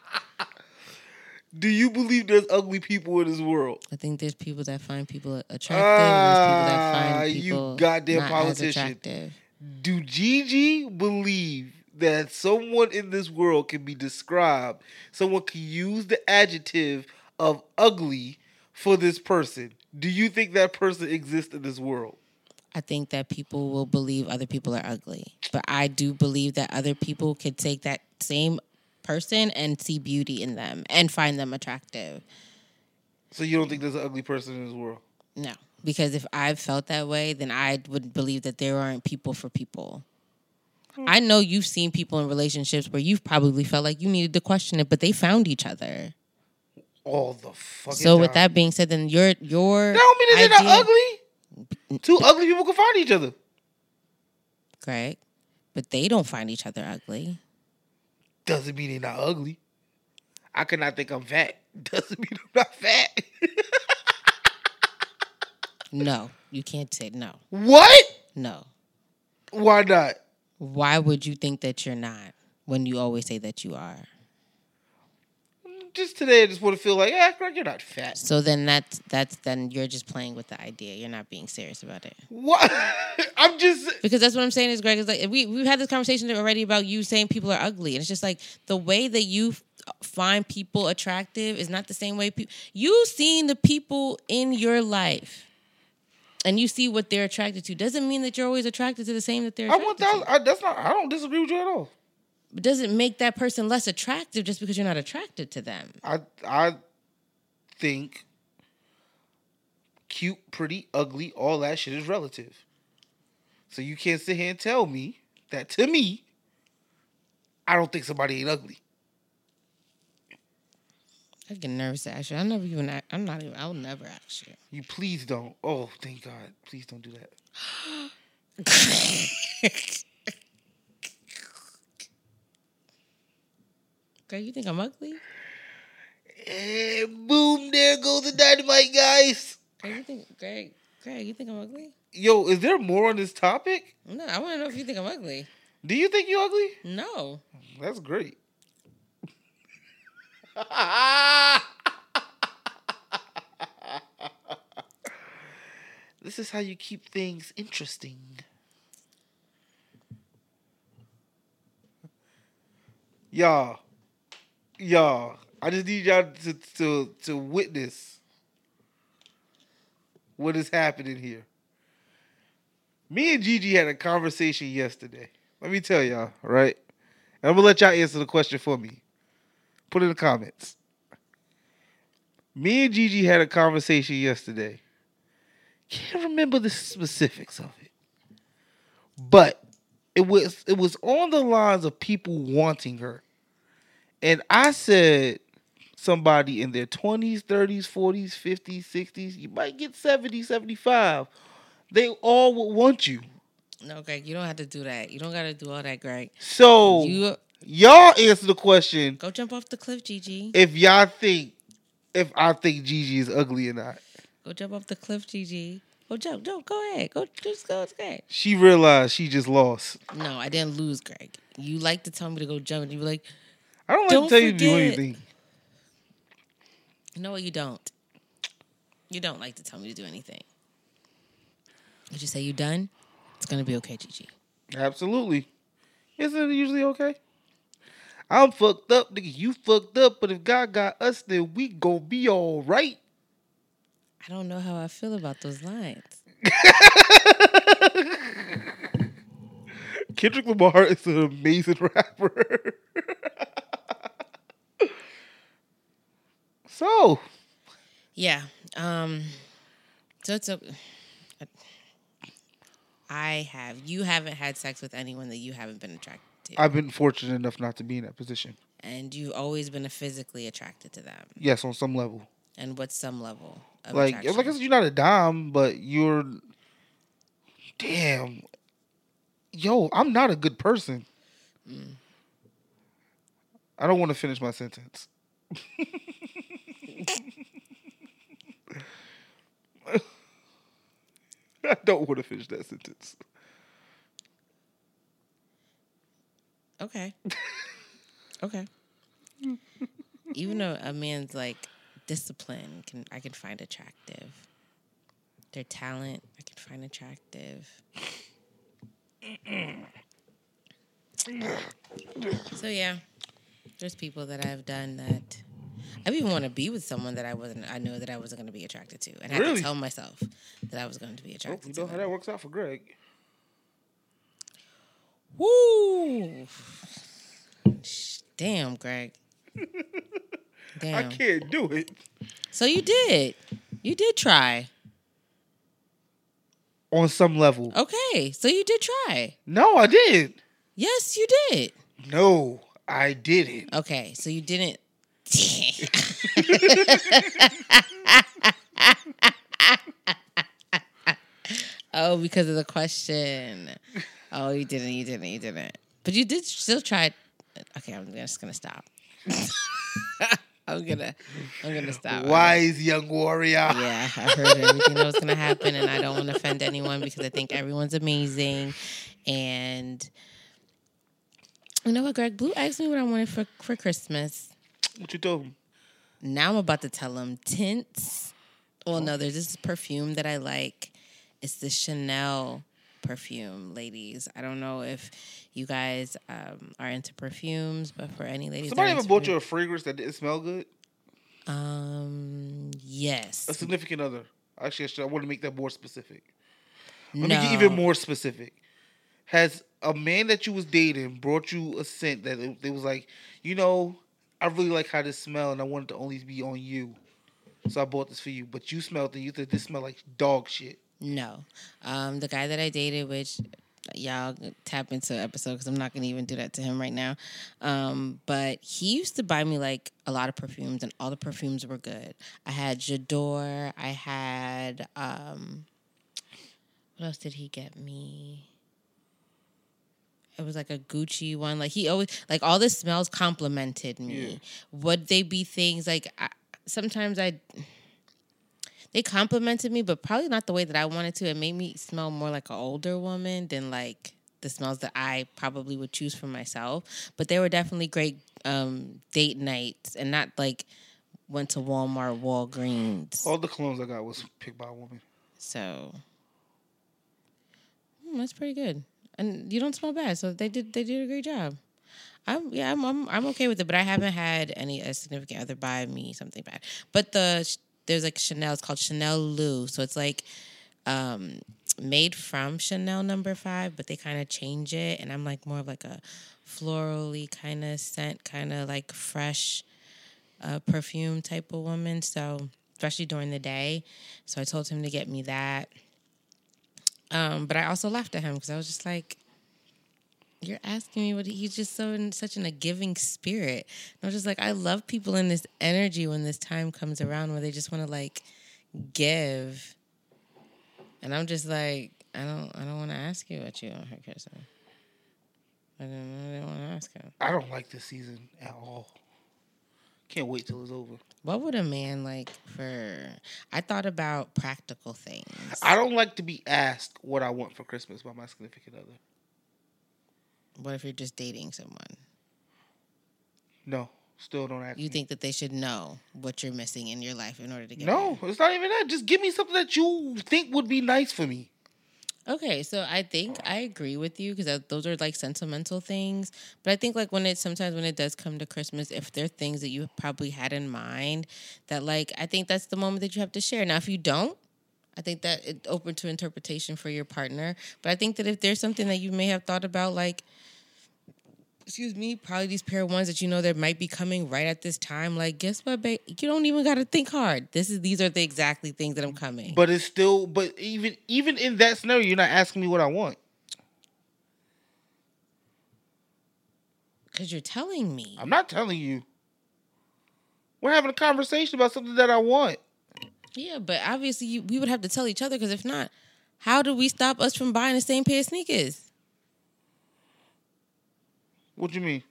Do you believe there's ugly people in this world? I think there's people that find people attractive. and there's people that Ah, find you goddamn not as politician. attractive. Do Gigi believe that someone in this world can be described, someone can use the adjective of ugly for this person? Do you think that person exists in this world? I think that people will believe other people are ugly, but I do believe that other people could take that same person and see beauty in them and find them attractive. So you don't think there's an ugly person in this world? No, because if I've felt that way, then I would believe that there aren't people for people. Hmm. I know you've seen people in relationships where you've probably felt like you needed to question it, but they found each other. All the fucking So with time. that being said, then your your that don't mean that they're not ugly. Two ugly people can find each other. Greg, but they don't find each other ugly. Doesn't mean they're not ugly. I cannot think I'm fat. Doesn't mean I'm not fat. No, you can't say no. what? No. Why not? Why would you think that you're not when you always say that you are? Just today, I just want to feel like, ah, Greg, you're not fat. So then that's that's then you're just playing with the idea. You're not being serious about it. What? I'm just. Because that's what I'm saying is Greg is like we we've had this conversation already about you saying people are ugly, and it's just like the way that you find people attractive is not the same way people you've seen the people in your life. And you see what they're attracted to. Doesn't mean that you're always attracted to the same that they're I want that. I, that's not. I don't disagree with you at all. But doesn't make that person less attractive just because you're not attracted to them. I I think cute, pretty, ugly, all that shit is relative. So you can't sit here and tell me that to me, I don't think somebody ain't ugly. I get nervous to ask you. I never even. I'm not even. I'll never ask you. You please don't. Oh, thank God. Please don't do that. Greg, you think I'm ugly? And boom, there goes the dynamite, guys. Greg, you think Greg? Greg, you think I'm ugly? Yo, is there more on this topic? No, I want to know if you think I'm ugly. Do you think you're ugly? No. That's great. this is how you keep things interesting. Y'all, y'all, I just need y'all to, to, to witness what is happening here. Me and Gigi had a conversation yesterday. Let me tell y'all, right? And I'm gonna let y'all answer the question for me. Put in the comments. Me and Gigi had a conversation yesterday. Can't remember the specifics of it. But it was it was on the lines of people wanting her. And I said somebody in their 20s, 30s, 40s, 50s, 60s, you might get 70, 75. They all would want you. No, Greg, you don't have to do that. You don't got to do all that, Greg. So You y'all answer the question go jump off the cliff, Gigi. if y'all think if I think Gigi is ugly or not. Go jump off the cliff, Gigi. Go jump, jump. Go ahead. Go, just go. It's okay. She realized she just lost. No, I didn't lose, Greg. You like to tell me to go jump, and you were like, I don't like Don't to tell you to do anything. No, what? You don't. You don't like to tell me to do anything. Did you say you done? It's gonna be okay, Gigi. Absolutely. Isn't it usually okay? I'm fucked up, nigga. You fucked up, but if God got us, then we gonna be all right. I don't know how I feel about those lines. Kendrick Lamar is an amazing rapper. So, Yeah. Um. So it's a. I have. You haven't had sex with anyone that you haven't been attracted to, I've been fortunate enough not to be in that position. and you've always been physically attracted to them. Yes, on some level. And what's some level of Like, attraction? like I said, you're not a dom, but you're. Damn. Yo, I'm not a good person. I don't want to finish my sentence. I don't want to finish that sentence. Okay. okay. Even though a man's like discipline can I can find attractive. Their talent I can find attractive. so yeah, there's people that I've done that I even want to be with someone that I wasn't. I knew that I wasn't going to be attracted to, and I had to tell myself that I was going to be Oh, attracted you to. know how that works out for Greg. Woo! Damn, Greg. Damn. I can't do it. So you did. You did try. On some level. Okay. So you did try. No, I did. Yes, you did. No, I didn't. Okay. So you didn't. oh, because of the question. Oh, you didn't. You didn't. You didn't. But you did still try. Okay, I'm just gonna stop. I'm gonna. I'm gonna stop. Wise young warrior. Yeah, I heard everything that was gonna happen, and I don't want to offend anyone because I think everyone's amazing. And you know what, Greg Blue asked me what I wanted for for Christmas. What you told him? Now I'm about to tell him tints. Well, no, there's this perfume that I like. It's the Chanel perfume, ladies. I don't know if you guys um, are into perfumes, but for any ladies, Somebody ever bought you a fragrance that didn't smell good? Um, yes. A significant other. Actually, I, should, I want to make that more specific. Let no. me get even more specific. Has a man that you was dating brought you a scent that it, it was like, you know, I really like how this smell, and I want it to only be on you. So I bought this for you, but you smelled it. You said this smelled like dog shit. No. Um, the guy that I dated, which y'all tap into episode because I'm not gonna even do that to him right now. Um, but he used to buy me like a lot of perfumes, and all the perfumes were good. I had J'adore. I had um, what else did he get me? It was like a Gucci one. Like he always like all the smells complimented me. Yeah. Would they be things like I, sometimes I they complimented me, but probably not the way that I wanted to. It made me smell more like an older woman than like the smells that I probably would choose for myself. But they were definitely great um, date nights, and not like went to Walmart, Walgreens. All the clones I got was picked by a woman. So hmm, that's pretty good, and you don't smell bad. So they did they did a great job. I'm yeah I'm I'm, I'm okay with it, but I haven't had any a significant other buy me something bad. But the there's like Chanel. It's called Chanel L'Eau. So it's like um made from Chanel number five, but they kind of change it, and I'm like more of like a florally kind of scent, kind of like fresh uh, perfume type of woman. So especially during the day. So I told him to get me that. Um, but I also laughed at him because I was just like, You're asking me what he's just so in such in a giving spirit. And I was just like, I love people in this energy when this time comes around where they just want to like give. And I'm just like, I don't, I don't want to ask you what you want for Christmas. I didn't, I didn't want to ask him. I don't like this season at all. Can't wait till it's over. What would a man like for? I thought about practical things. I don't like to be asked what I want for Christmas by my significant other. What if you're just dating someone? No, still don't ask. You me. think that they should know what you're missing in your life in order to get No, married? it's not even that. Just give me something that you think would be nice for me. Okay, so I think I agree with you because those are like sentimental things. But I think like when it sometimes when it does come to Christmas, if there are things that you probably had in mind, that like I think that's the moment that you have to share. Now, if you don't, I think that it's open to interpretation for your partner. But I think that if there's something that you may have thought about, like excuse me, probably these pair of ones that you know that might be coming right at this time. Like, guess what, babe? You don't even got to think hard. This is these are the exactly things that I'm coming. But it's still. But even even in that scenario, you're not asking me what I want. Because you're telling me. I'm not telling you. We're having a conversation about something that I want. Yeah, but obviously you, we would have to tell each other because if not, how do we stop us from buying the same pair of sneakers? What do you mean?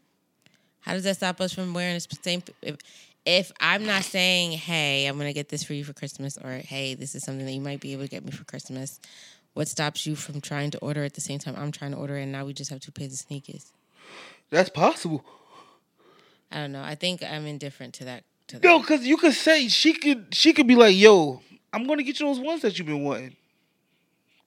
How does that stop us from wearing the same? If, if I'm not saying, hey, I'm gonna get this for you for Christmas, or hey, this is something that you might be able to get me for Christmas, what stops you from trying to order at the same time I'm trying to order, and now we just have two pairs of sneakers? That's possible. I don't know. I think I'm indifferent to that. To that. No, because you could say she could. She could be like, "Yo, I'm gonna get you those ones that you've been wanting."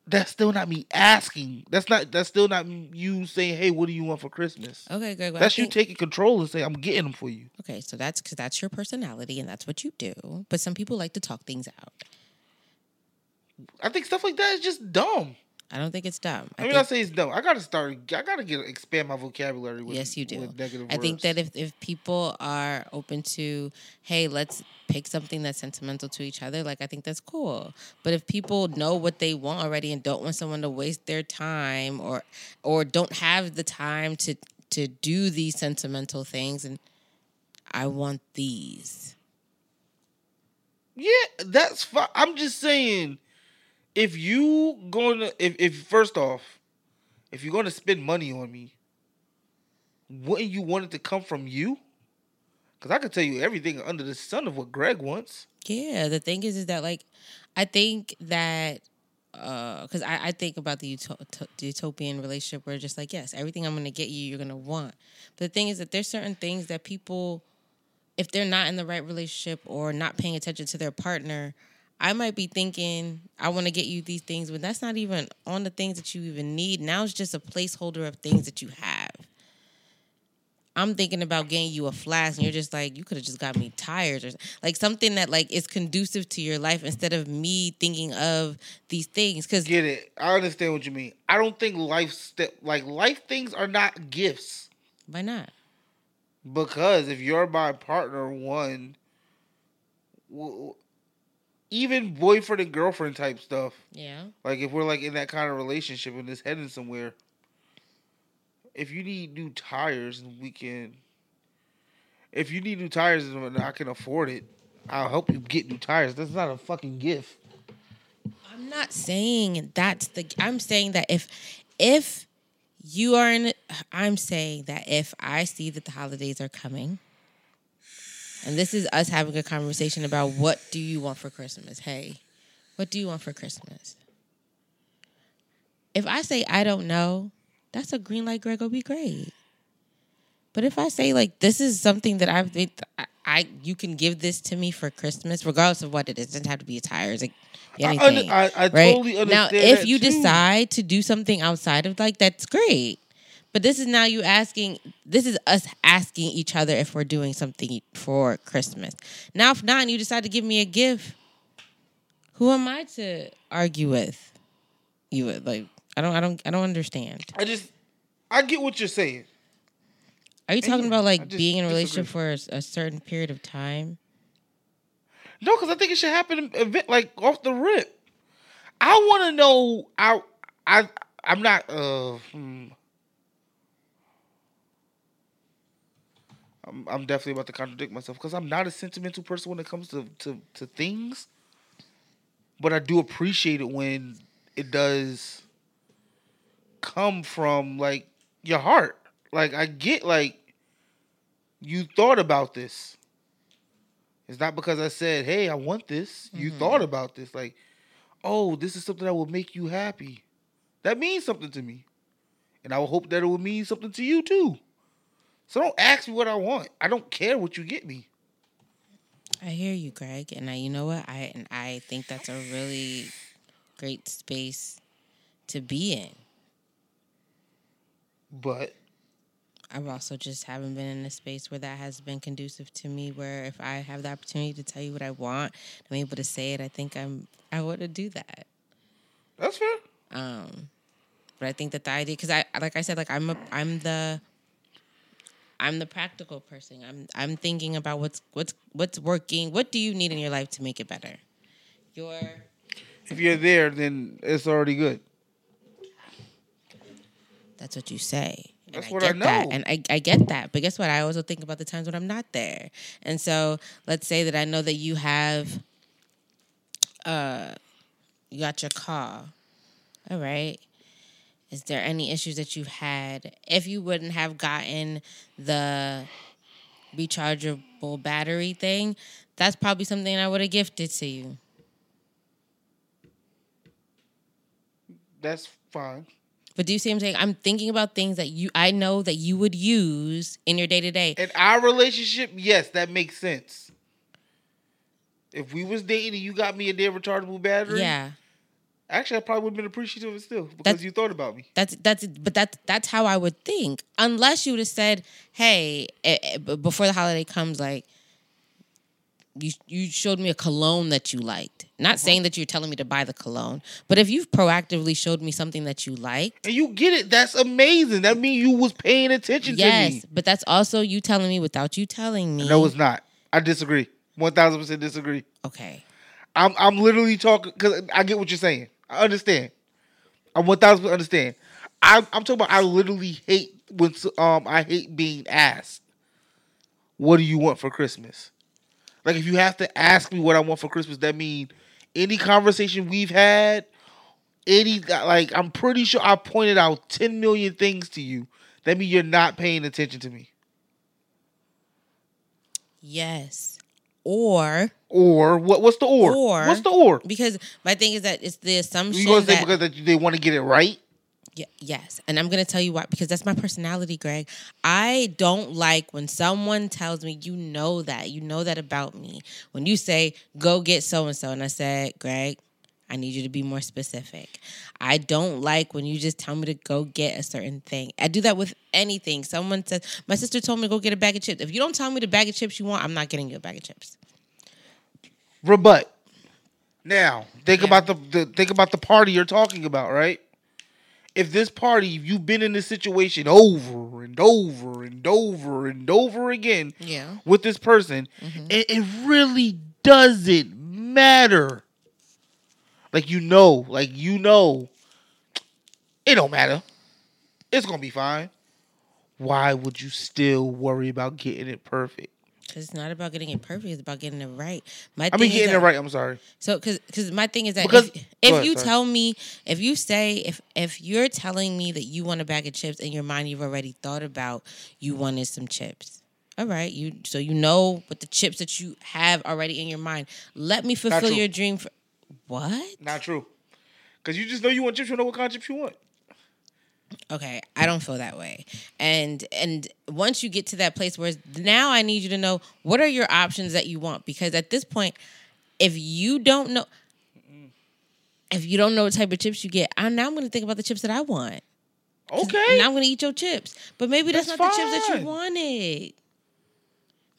That's still not me asking. That's not. That's still not you saying, "Hey, what do you want for Christmas?" Okay, Greg. well, That's you taking control and say, "I'm getting them for you." Okay, so that's because that's your personality and that's what you do. But some people like to talk things out. I think stuff like that is just dumb. I don't think it's dumb. I mean, I say it's dumb. I gotta start. I gotta get expand my vocabulary. With, Yes, you do. I think that if, if people are open to, hey, let's pick something that's sentimental to each other, like I think that's cool. But if people know what they want already and don't want someone to waste their time or or don't have the time to to do these sentimental things and I want these. Yeah, that's fine. I'm just saying, if you gonna, if if first off, if you're gonna spend money on me, wouldn't you want it to come from you? Because I could tell you everything under the sun of what Greg wants. Yeah, the thing is, is that like, I think that uh, because I, I think about the, the utopian relationship where just like yes, everything I'm gonna get you, you're gonna want. But the thing is that there's certain things that people, if they're not in the right relationship or not paying attention to their partner, I might be thinking I want to get you these things, but that's not even on the things that you even need. Now it's just a placeholder of things that you have. I'm thinking about getting you a flask, and you're just like, you could have just got me tires or like something that like is conducive to your life instead of me thinking of these things. Because Get it? I understand what you mean. I don't think life step like life things are not gifts. why not? Because if you're my partner, one, even boyfriend and girlfriend type stuff, Yeah. like if we're like in that kind of relationship and it's heading somewhere, if you need new tires and we can, if you need new tires and I can afford it, I'll help you get new tires. That's not a fucking gift. I'm not saying that's the. I'm saying that if if you are in, I'm saying that if I see that the holidays are coming, and this is us having a conversation about what do you want for Christmas? Hey, what do you want for Christmas? If I say I don't know, that's a green light. Greg will be great. But if I say like this is something that I've I, I you can give this to me for Christmas, regardless of what it is, it doesn't have to be a tires, like I, anything under- I, I right totally understand. now if you too. decide to do something outside of like that's great but this is now you asking this is us asking each other if we're doing something for christmas now if not and you decide to give me a gift who am i to argue with you with? like i don't i don't i don't understand I just, I get what you're saying. are you talking about like being in a disagree. relationship for a, a certain period of time No, because I think it should happen event like off the rip. I want to know. I I I'm not. Uh, hmm. I'm, I'm definitely about to contradict myself because I'm not a sentimental person when it comes to, to, to things. But I do appreciate it when it does come from like your heart. Like I get like you thought about this. It's not because I said, "Hey, I want this." You mm-hmm. thought about this like, "Oh, this is something that will make you happy." That means something to me. And I will hope that it will mean something to you too. So don't ask me what I want. I don't care what you get me. I hear you, Greg, and I, you know what? I and I think that's a really great space to be in. But I've also just haven't been in a space where that has been conducive to me. Where if I have the opportunity to tell you what I want, I'm able to say it. I think I'm I want to do that. that's fair. Um, but I think that the idea, because I like I said, like I'm a I'm the I'm the practical person. I'm I'm thinking about what's what's what's working. What do you need in your life to make it better? Your If you're there, then it's already good. That's what you say. And That's I what I get That. know. And I, I get that. But guess what? I also think about the times when I'm not there. And so let's say that I know that you have uh you got your car. All right. Is there any issues that you've had if you wouldn't have gotten the rechargeable battery thing? That's probably something I would have gifted to you. That's fine. But do you see what I'm saying? I'm thinking about things that you I know that you would use in your day to day. In our relationship, yes, that makes sense. If we was dating and you got me a damn rechargeable battery, Yeah. Actually, I probably would have been appreciative of it still because That's- you thought about me. That's that's but that's that's how I would think. Unless you would have said, "Hey, eh, eh, before the holiday comes, like you you showed me a cologne that you liked." Not saying that you're telling me to buy the cologne, but if you've proactively showed me something that you liked, And you get it. That's amazing. That means you was paying attention to yes. me. But that's also you telling me without you telling me. No, it's not. I disagree. One thousand percent disagree. okay. I'm I'm literally talking because I get what you're saying. I understand. I one thousand understand. I'm I'm talking about. I literally hate when um I hate being asked. What do you want for Christmas? Like if you have to ask me what I want for Christmas, that means any conversation we've had, any like I'm pretty sure I pointed out ten million things to you. That means you're not paying attention to me. Yes. Or Or what? What's the or? Or- what's the or? because my thing is that it's the assumption You gonna say that because that they want to get it right? Yeah, yes. And I'm going to tell you why because that's my personality, Greg. I don't like when someone tells me, you know that, you know that about me. When you say, go get so and so, and I said, Greg, I need you to be more specific. I don't like when you just tell me to go get a certain thing. I do that with anything. Someone says, my sister told me to go get a bag of chips. If you don't tell me the bag of chips you want, I'm not getting you a bag of chips. rebut. Now, think Yeah. about the, the think about the party you're talking about, right? If this party you've been in this situation over and over and over and over again Yeah. with this person, Mm-hmm. it, it really doesn't matter. Like you know, like you know, it don't matter. It's gonna be fine. Why would you still worry about getting it perfect? Because it's not about getting it perfect, it's about getting it right. My I mean, getting that- it right. I'm sorry. So, because because my thing is that Because- if, if ahead, you sorry. tell me, if you say, if if you're telling me that you want a bag of chips in your mind, you've already thought about you wanted some chips. All right, you so you know what the chips that you have already in your mind. Let me fulfill your dream. For, what? Not true. Cause you just know you want chips. You know what kind of chips you want. Okay, I don't feel that way. And and once you get to that place where now I need you to know what are your options that you want because at this point, if you don't know, if you don't know what type of chips you get, I'm now I'm going to think about the chips that I want. Okay. Now I'm going to eat your chips, but maybe that's, That's not the chips that you wanted.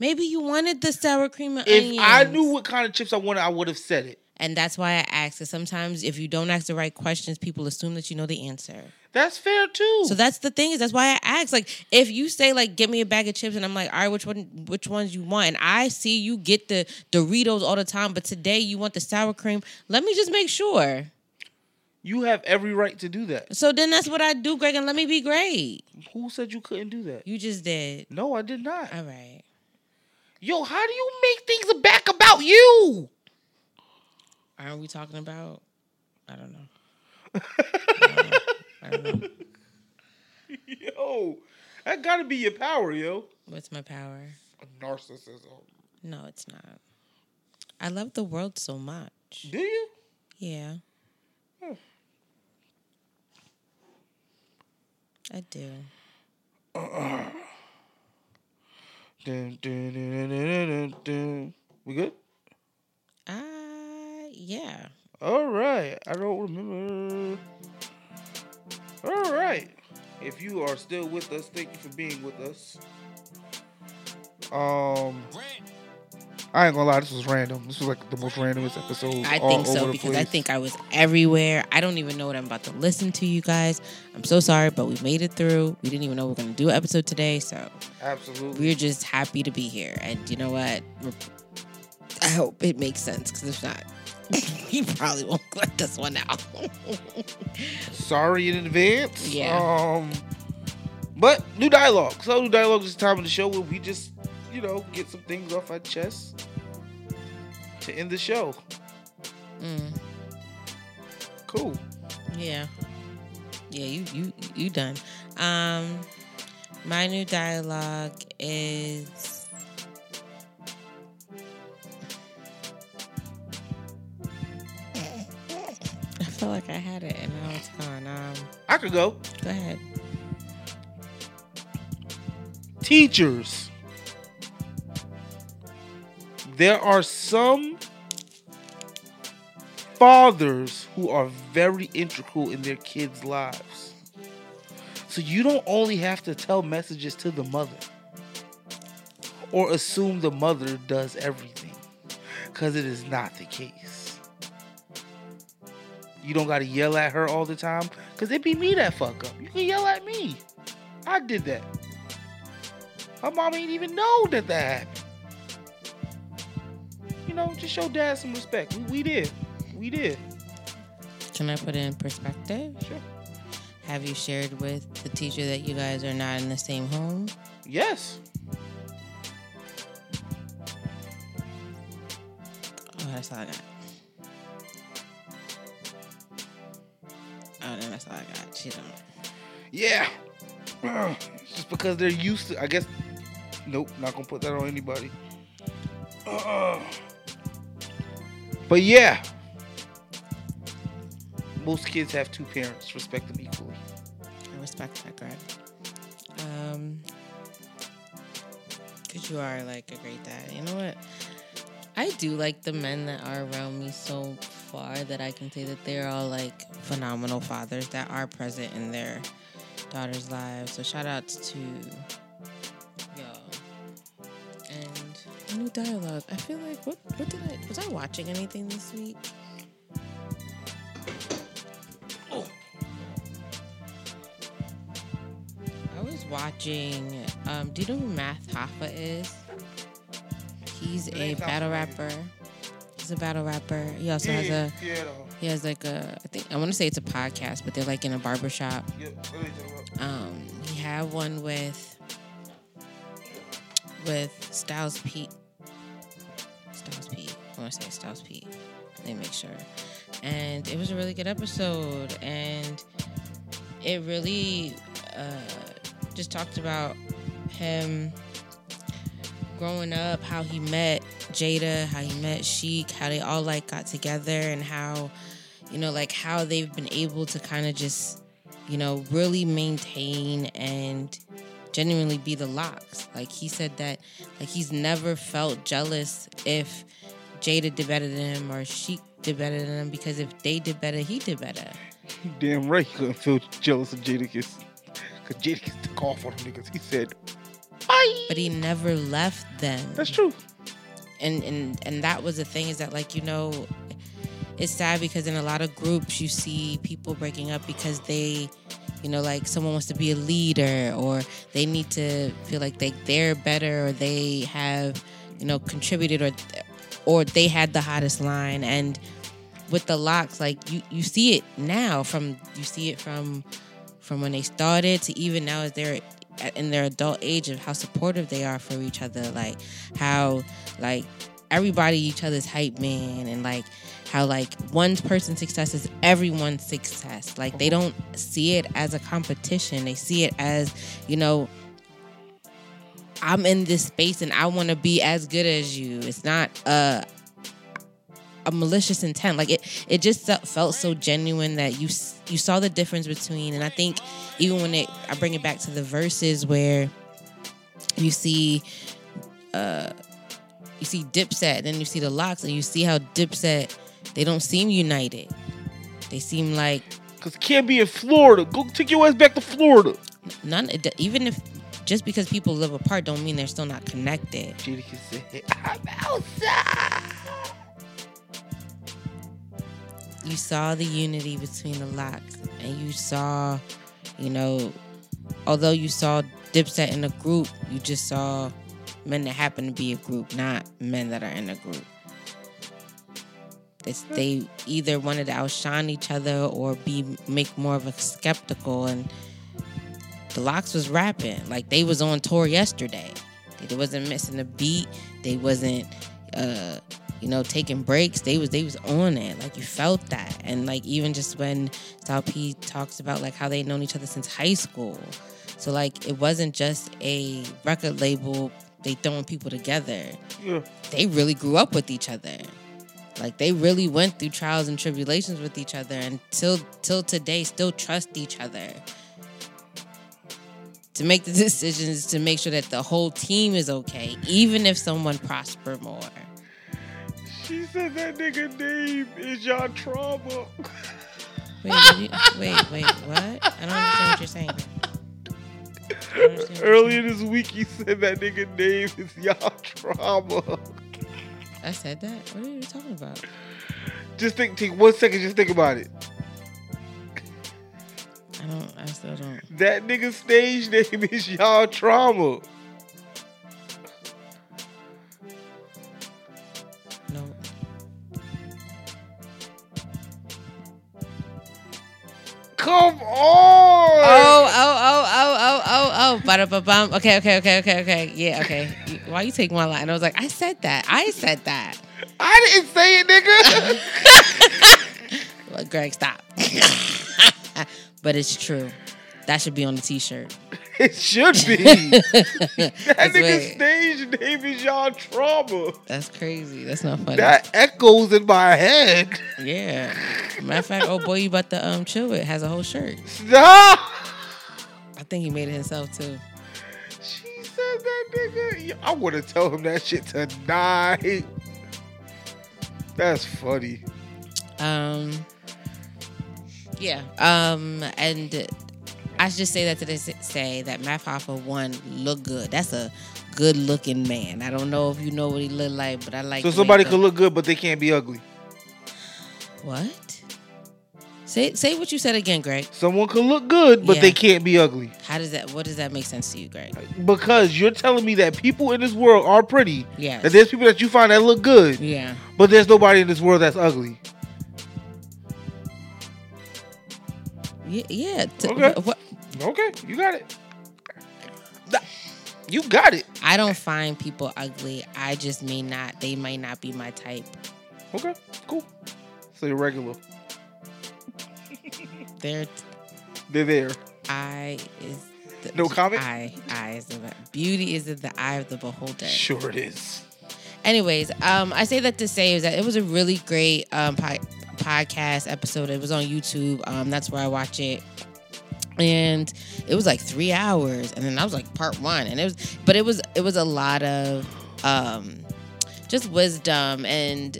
Maybe you wanted the sour cream and if onions. I knew what kind of chips I wanted, I would have said it. And that's why I ask. Because sometimes if you don't ask the right questions, people assume that you know the answer. That's fair too. So that's the thing is that's why I ask. Like, if you say like, "Get me a bag of chips," and I'm like, "All right, which one? Which ones you want?" And I see you get the Doritos all the time, but today you want the sour cream. Let me just make sure. You have every right to do that. So then that's what I do, Greg, and let me be great. Who said you couldn't do that? You just did. No, I did not. All right. Yo, how do you make things back about you? Aren't we talking about? I don't know. I don't know. I don't know. Yo, that gotta be your power, yo. What's my power? Narcissism. No, it's not. I love the world so much. Do you? Yeah. Hmm. I do. Dun, dun, dun, dun. We good? Uh, yeah. All right. I don't remember. All right. If you are still with us, thank you for being with us. Um, I ain't gonna lie, this was random. This was like the most randomest episode. I think so because I think I was everywhere. I don't even know what I'm about to listen to, you guys. I'm so sorry, but we made it through. We didn't even know we are to do an episode today, so absolutely. we're just happy to be here. And you know what? I hope it makes sense because if not, he probably won't let this one out. Sorry in advance. Yeah. Um, but new dialogue. So new dialogue is the time of the show where we just, you know, get some things off our chest to end the show. mm, Cool. yeah, yeah. You you you done. Um, my new dialogue is. I feel like I had it and now it's gone. Um, I could go. go ahead. Teachers. There are some fathers who are very integral in their kids' lives. So you don't only have to tell messages to the mother or assume the mother does everything because it is not the case. You don't got to yell at her all the time because it be me that fuck up. You can yell at me. I did that. Her mom ain't even know that that happened. You know, just show dad some respect. We, we did. We did. Can I put it in perspective? Sure. Have you shared with the teacher that you guys are not in the same home? Yes. Oh, that's all I got. That's all I got. Don't. Yeah. It's just because they're used to. I guess. Nope. Not gonna put that on anybody. Uh, but yeah. Most kids have two parents. Respect them equally. I respect that, Greg. Um, cause you are like a great dad. You know what? I do like the men that are around me so far that I can say that they're all like phenomenal fathers that are present in their daughters' lives. So shout outs to y'all. And new dialogue. I feel like what what did I was I watching anything this week? Oh. I was watching. Um, do you know who Math Hoffa is? He's a battle rapper. He's a battle rapper. He also has a. yeah, He has like a. I think I want to say it's a podcast, but they're like in a barber shop. Yep. What are you talking about? Um, he had one with with Styles P. Styles P. I want to say Styles P. Let me make sure. And it was a really good episode, and it really uh, just talked about him growing up, how he met Jada, how he met Sheek, how they all like got together, and how you know, like how they've been able to kind of just you know, really maintain and genuinely be the LOX. Like he said that like he's never felt jealous if Jada did better than him or Sheek did better than him because if they did better, he did better. Damn right you couldn't feel jealous of Jadakiss. Because Jadakiss took off on him niggas. He said, bye. But he never left them. That's true. and and and that was the thing is that like you know it's sad because in a lot of groups you see people breaking up because they you know like someone wants to be a leader or they need to feel like they they're better or they have you know contributed or or they had the hottest line and with the LOX, like you you see it now from you see it from from when they started to even now as they're in their adult age of how supportive they are for each other, like how like everybody each other's hype man and like how like one person's success is everyone's success. Like they don't see it as a competition. They see it as, you know, I'm in this space and I want to be as good as you. It's not a a malicious intent. Like it, it just felt- so genuine that you you saw the difference between. And I think even when it, I bring it back to the verses where you see, uh, you see Dipset, then you see the LOX, and you see how Dipset they don't seem united. They seem like Cause can't be in Florida. Go take your ass back to Florida. none. Even if just because people live apart, don't mean they're still not connected. Jadakiss said, I'm outside. You saw the unity between the LOX and you saw you know although you saw dipset in a group you just saw men that happen to be a group not men that are in a group. It's, they either wanted to outshine each other or be make more of a skeptical and the LOX was rapping. Like they was on tour yesterday. They wasn't missing a beat. They wasn't uh you know, taking breaks. They was they was on it. Like you felt that. And like even just when Styles P talks about like how they known each other since high school. So like it wasn't just a record label, they throwing people together. Yeah. They really grew up with each other. Like they really went through trials and tribulations with each other and till till today still trust each other. To make the decisions to make sure that the whole team is okay, even if someone prosper more. She said that nigga name is y'all trauma. Wait, you- wait, wait, what? I don't understand what you're saying. I don't understand what you're Earlier this week, he said that nigga name is y'all trauma. I said that. What are you talking about? Just think, take one second, just think about it. I don't. I still don't. That nigga stage name is y'all trauma. Come on. Oh, oh, oh, oh, oh, oh, oh. Ba-da-ba-bum. Okay, okay, okay, okay, okay. Yeah, okay. Why you take my line? I was like, I said that. I said that. I didn't say it, nigga. Well, Greg, stop. but it's true. That should be on the T-shirt. It should be. that nigga weird. stage name is y'all trauma. That's crazy. That's not funny. That echoes in my head. yeah. Matter of fact, oh boy, you about to um chill it has a whole shirt. Stop. I think he made it himself too. She said that nigga. I want to tell him that shit tonight. That's funny. Um. Yeah. Um. And I should just say that to this, say that Math Hoffa one look good. That's a good looking man. I don't know if you know what he looked like, but I like. So somebody could look good, but they can't be ugly. What? Say say what you said again, Greg. Someone could look good, but Yeah. they can't be ugly. How does that? What does that make sense to you, Greg? Because you're telling me that people in this world are pretty. Yeah. That there's people that you find that look good, Yeah. but there's nobody in this world that's ugly. Yeah. yeah. Okay. wh- what- Okay, you got it. You got it. I don't find people ugly. I just may not. They might not be my type. Okay, cool. So you're regular. They're They're there. eye is the, No comment? Eye, eye is the beauty is in the eye of the beholder. Sure it is. Anyways, um, I say that to say is that it was a really great um po- podcast episode. It was on YouTube. Um, that's where I watch it. And it was like three hours, and then I was like part one, and it was, but it was, it was a lot of, um, just wisdom and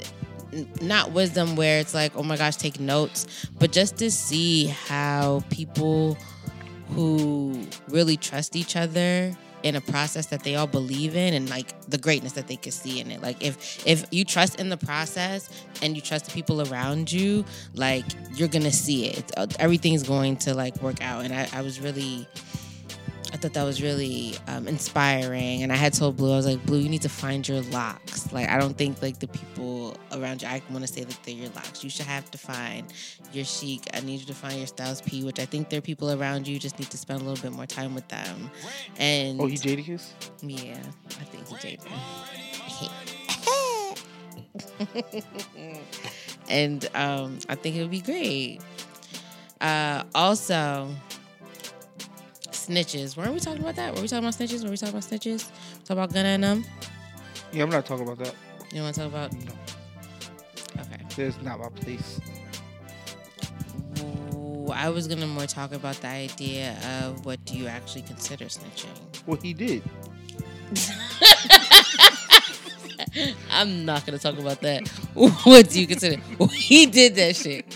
not wisdom where it's like, oh my gosh, take notes, but just to see how people who really trust each other in a process that they all believe in and like the greatness that they could see in it. Like if if you trust in the process and you trust the people around you like you're gonna see it. Everything's going to like work out. And i, I was really I, thought that was really um, inspiring. And I had told Blue, I was like, Blue, you need to find your LOX. Like, I don't think like the people around you, I want to say that they're your LOX. You should have to find your Sheek. I need you to find your Styles P, which I think there are people around you. You just need to spend a little bit more time with them. And Oh, he Jadakiss? yeah, I think he Jaden. and um, I think it would be great. Uh, also, snitches. Weren't we talking about that? Were we talking about snitches? Were we talking about snitches? Talk about Gunna and them? Yeah, I'm not talking about that. You want to talk about? No, Okay. that's not my place. Ooh, I was gonna more talk about the idea of what do you actually consider snitching. What he did. I'm not gonna talk about that. What do you consider? He did that shit.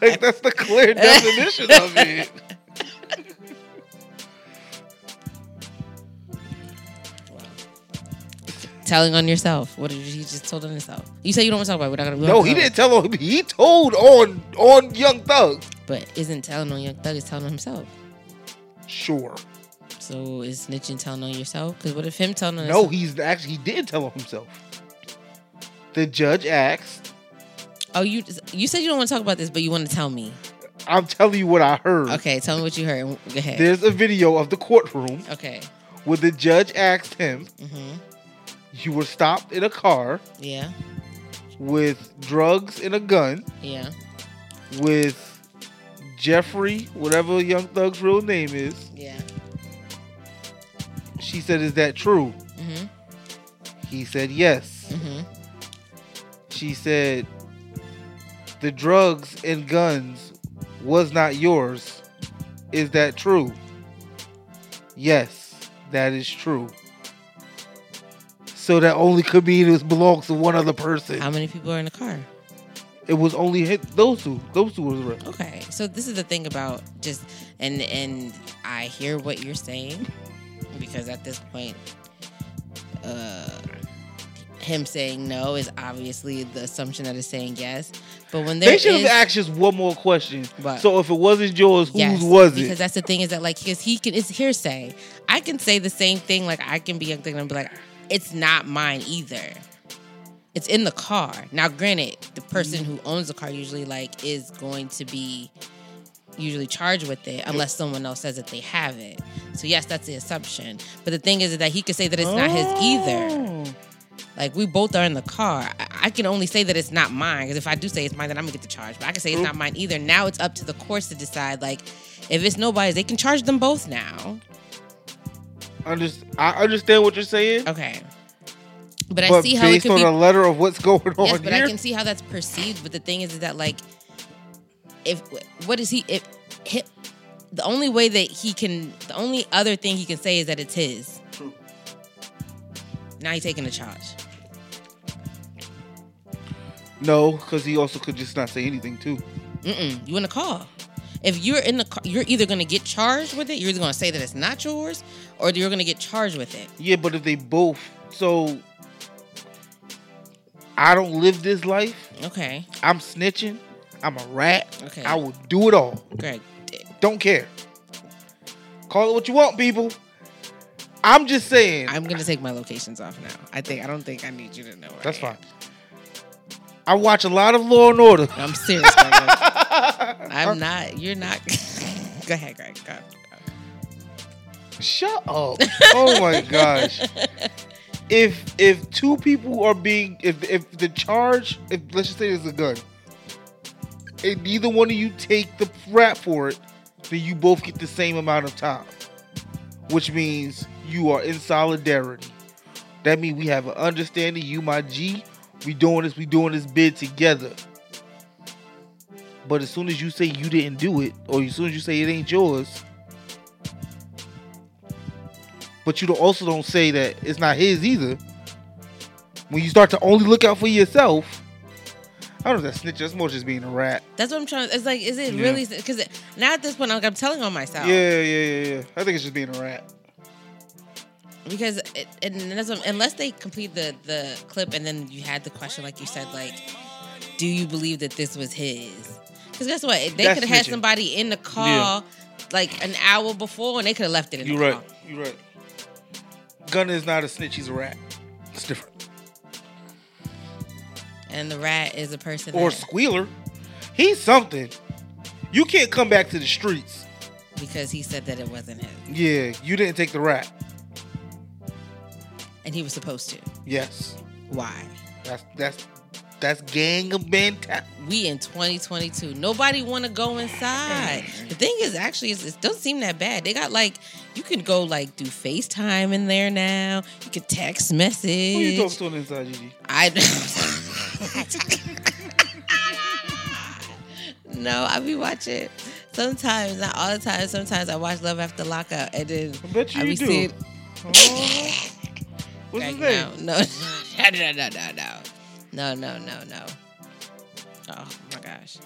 Like that's the clear definition of it. Telling on yourself. What did you just told on yourself? You say you don't want to talk about. It. We're not gonna. No, he didn't tell on him. He told on on Young Thug. But isn't telling on Young Thug is telling on himself? Sure. So is snitching telling on yourself? Because what if him telling on No, himself? he's actually he did tell on himself. The judge asked. Oh, you you said you don't want to talk about this, but you want to tell me. I'm telling you what I heard. Okay, tell me what you heard. Go ahead. There's a video of the courtroom okay. where the judge asked him, hmm "You were stopped in a car Yeah. with drugs and a gun Yeah. with Jeffrey, whatever Young Thug's real name is." Yeah. She said, "Is that true?" hmm He said, "Yes." hmm She said, "The drugs and guns was not yours. Is that true?" Yes, that is true. So that only could mean it belongs to one other person. How many people are in the car? It was only hit those two. Those two was arrested. Okay, so this is the thing about just and and I hear what you're saying because at this point, uh, him saying no is obviously the assumption that is saying yes. But when there They should have asked just one more question. So if it wasn't yours, whose Yes, was Because that's the thing is that like because he can it's hearsay. I can say the same thing. Like I can be Young Thug and be like, it's not mine either. It's in the car. Now, granted, the person who owns the car usually like is going to be usually charged with it unless someone else says that they have it. So yes, that's the assumption. But the thing is that he could say that it's not his either. Oh. Like we both are in the car. I, I can only say that it's not mine because if I do say it's mine, then I'm gonna get the charge. But I can say it's not mine either. Now it's up to the courts to decide. Like if it's nobody's, they can charge them both now. Underst- I understand what you're saying, Okay. But, I see how it based could on be. a letter of what's going on yes, but here, I can see how that's perceived. But the thing is, is that like, if what is he? If hi the only way that he can, the only other thing he can say is that it's his. Now he's taking the charge. no, because he also could just not say anything too. Mm-mm, you in the car. If you're in the car, you're either gonna get charged with it. You're either gonna say that it's not yours, or you're gonna get charged with it. Yeah, but if they both, so I don't live this life. Okay, I'm snitching. I'm a rat. Okay. I will do it all. Greg. Don't care. Call it what you want, people. I'm just saying. I'm gonna take my locations off now. I think I don't think I need you to know. That's I fine. I watch a lot of Law and Order. I'm serious. I'm not. You're not. Go ahead, Greg. Go. go. Shut up. Oh my gosh. If if two people are being if if the charge if let's just say there's a gun and neither one of you take the rap for it, then you both get the same amount of time. Which means you are in solidarity. That means we have an understanding, you my G, we doing this, we doing this bid together. But as soon as you say you didn't do it, or as soon as you say it ain't yours, but you don't, also don't say that it's not his either. When you start to only look out for yourself, I don't know if that's snitch. That's more just being a rat. That's what I'm trying. It's like, is it Yeah. really? Because now at this point, like, I'm telling on myself. Yeah, yeah, yeah, yeah. I think it's just being a rat. Because it, and that's what- unless they complete the the clip and then you had the question like you said like do you believe that this was his Because guess what? They could have had somebody in the car like an hour before, and they could have left it in You're the right. car. You're right. Gunna is not a snitch. He's a rat. It's different. And the rat is a person. Or that, Squealer. He's something. You can't come back to the streets. because he said that it wasn't him, Yeah, you didn't take the rat. And he was supposed to. Yes. Why? That's that's that's gang of mentality. We in 2022. Nobody want to go inside. The thing is, actually, it doesn't seem that bad. They got like you can go like do FaceTime in there now. You can text message. Who you talking to on inside, Gigi? I no, I be watching. Sometimes, not all the time. Sometimes I watch Love After Lockup, and then I bet you I be do. seeing. Oh. What's his Like, name? no, no, no, no, no, no, no, no, no, no. Oh my gosh.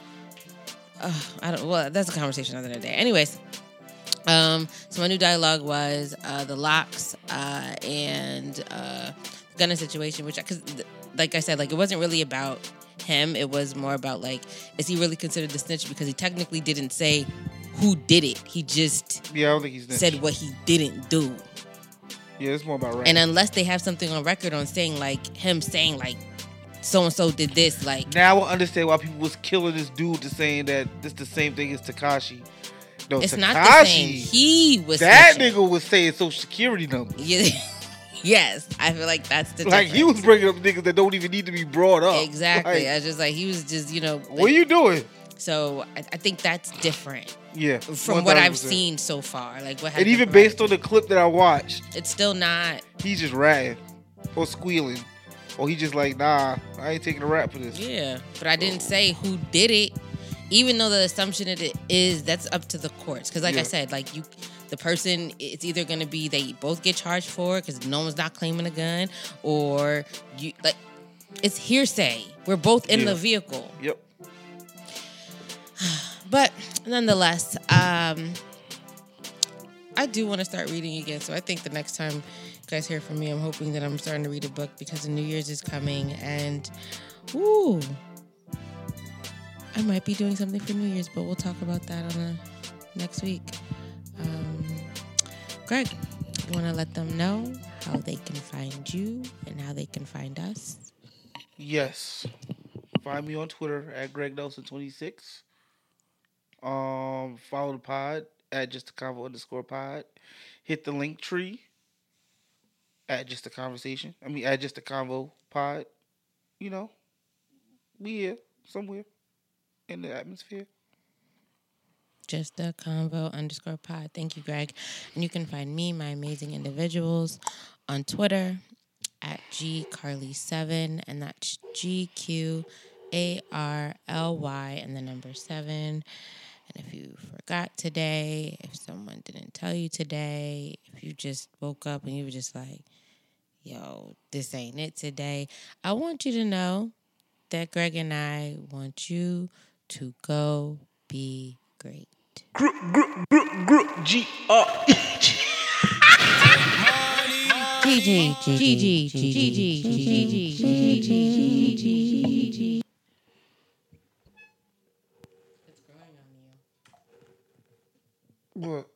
Oh, I don't. Well, that's a conversation another day. Anyways, um, so my new dialogue was uh, the LOX uh, and uh, Gunna situation, which I because, like I said, like it wasn't really about him. It was more about like, is he really considered the snitch because he technically didn't say who did it. He just Yeah, I don't think he's snitch. said what he didn't do. Yeah, it's more about rat. And unless they have something on record on saying like him saying like so and so did this, like now I understand why people was killing this dude to saying that this the same thing as Tekashi. No, it's Tekashi, not the same. He was that snitching. nigga was saying social security numbers. Yeah. yes, I feel like that's the Like he was bringing up niggas that don't even need to be brought up. exactly. Like, I was just like he was just you know. what are you doing? so I, I think that's different Yeah, from what I've 1000%. seen so far. Like what And even based on the clip that I watched, it's still not. he's just ratting or squealing, or he just like, nah, I ain't taking a rap for this. Yeah, but I didn't say who did it. Even though the assumption that it is, that's up to the courts. Because, like I Yeah. said, like you, the person, it's either going to be they both get charged for because no one's not claiming a gun, or you like it's hearsay. We're both in Yeah. the vehicle, Yep. But nonetheless, um, I do want to start reading again. So I think the next time you guys hear from me, I'm hoping that I'm starting to read a book because the New Year's is coming, and ooh. I might be doing something for New Year's, but we'll talk about that on the next week. Um, Greg, you want to let them know how they can find you and how they can find us? Yes. Find me on Twitter at Greg Nelson26. Um, follow the pod at just a convo underscore pod. Hit the link tree at just a conversation. I mean, at just a convo pod. You know, we here somewhere in the atmosphere. Just a convo underscore pod. Thank you, Greg. And you can find me, my amazing individuals, on Twitter at GQarly7, and that's G Q A R L Y and the number seven. And if you forgot today, if someone didn't tell you today, if you just woke up and you were just like, yo, this ain't it today, I want you to know that Greg and I want you to go be great. G R. GG, GG, GG, GG, GG. What?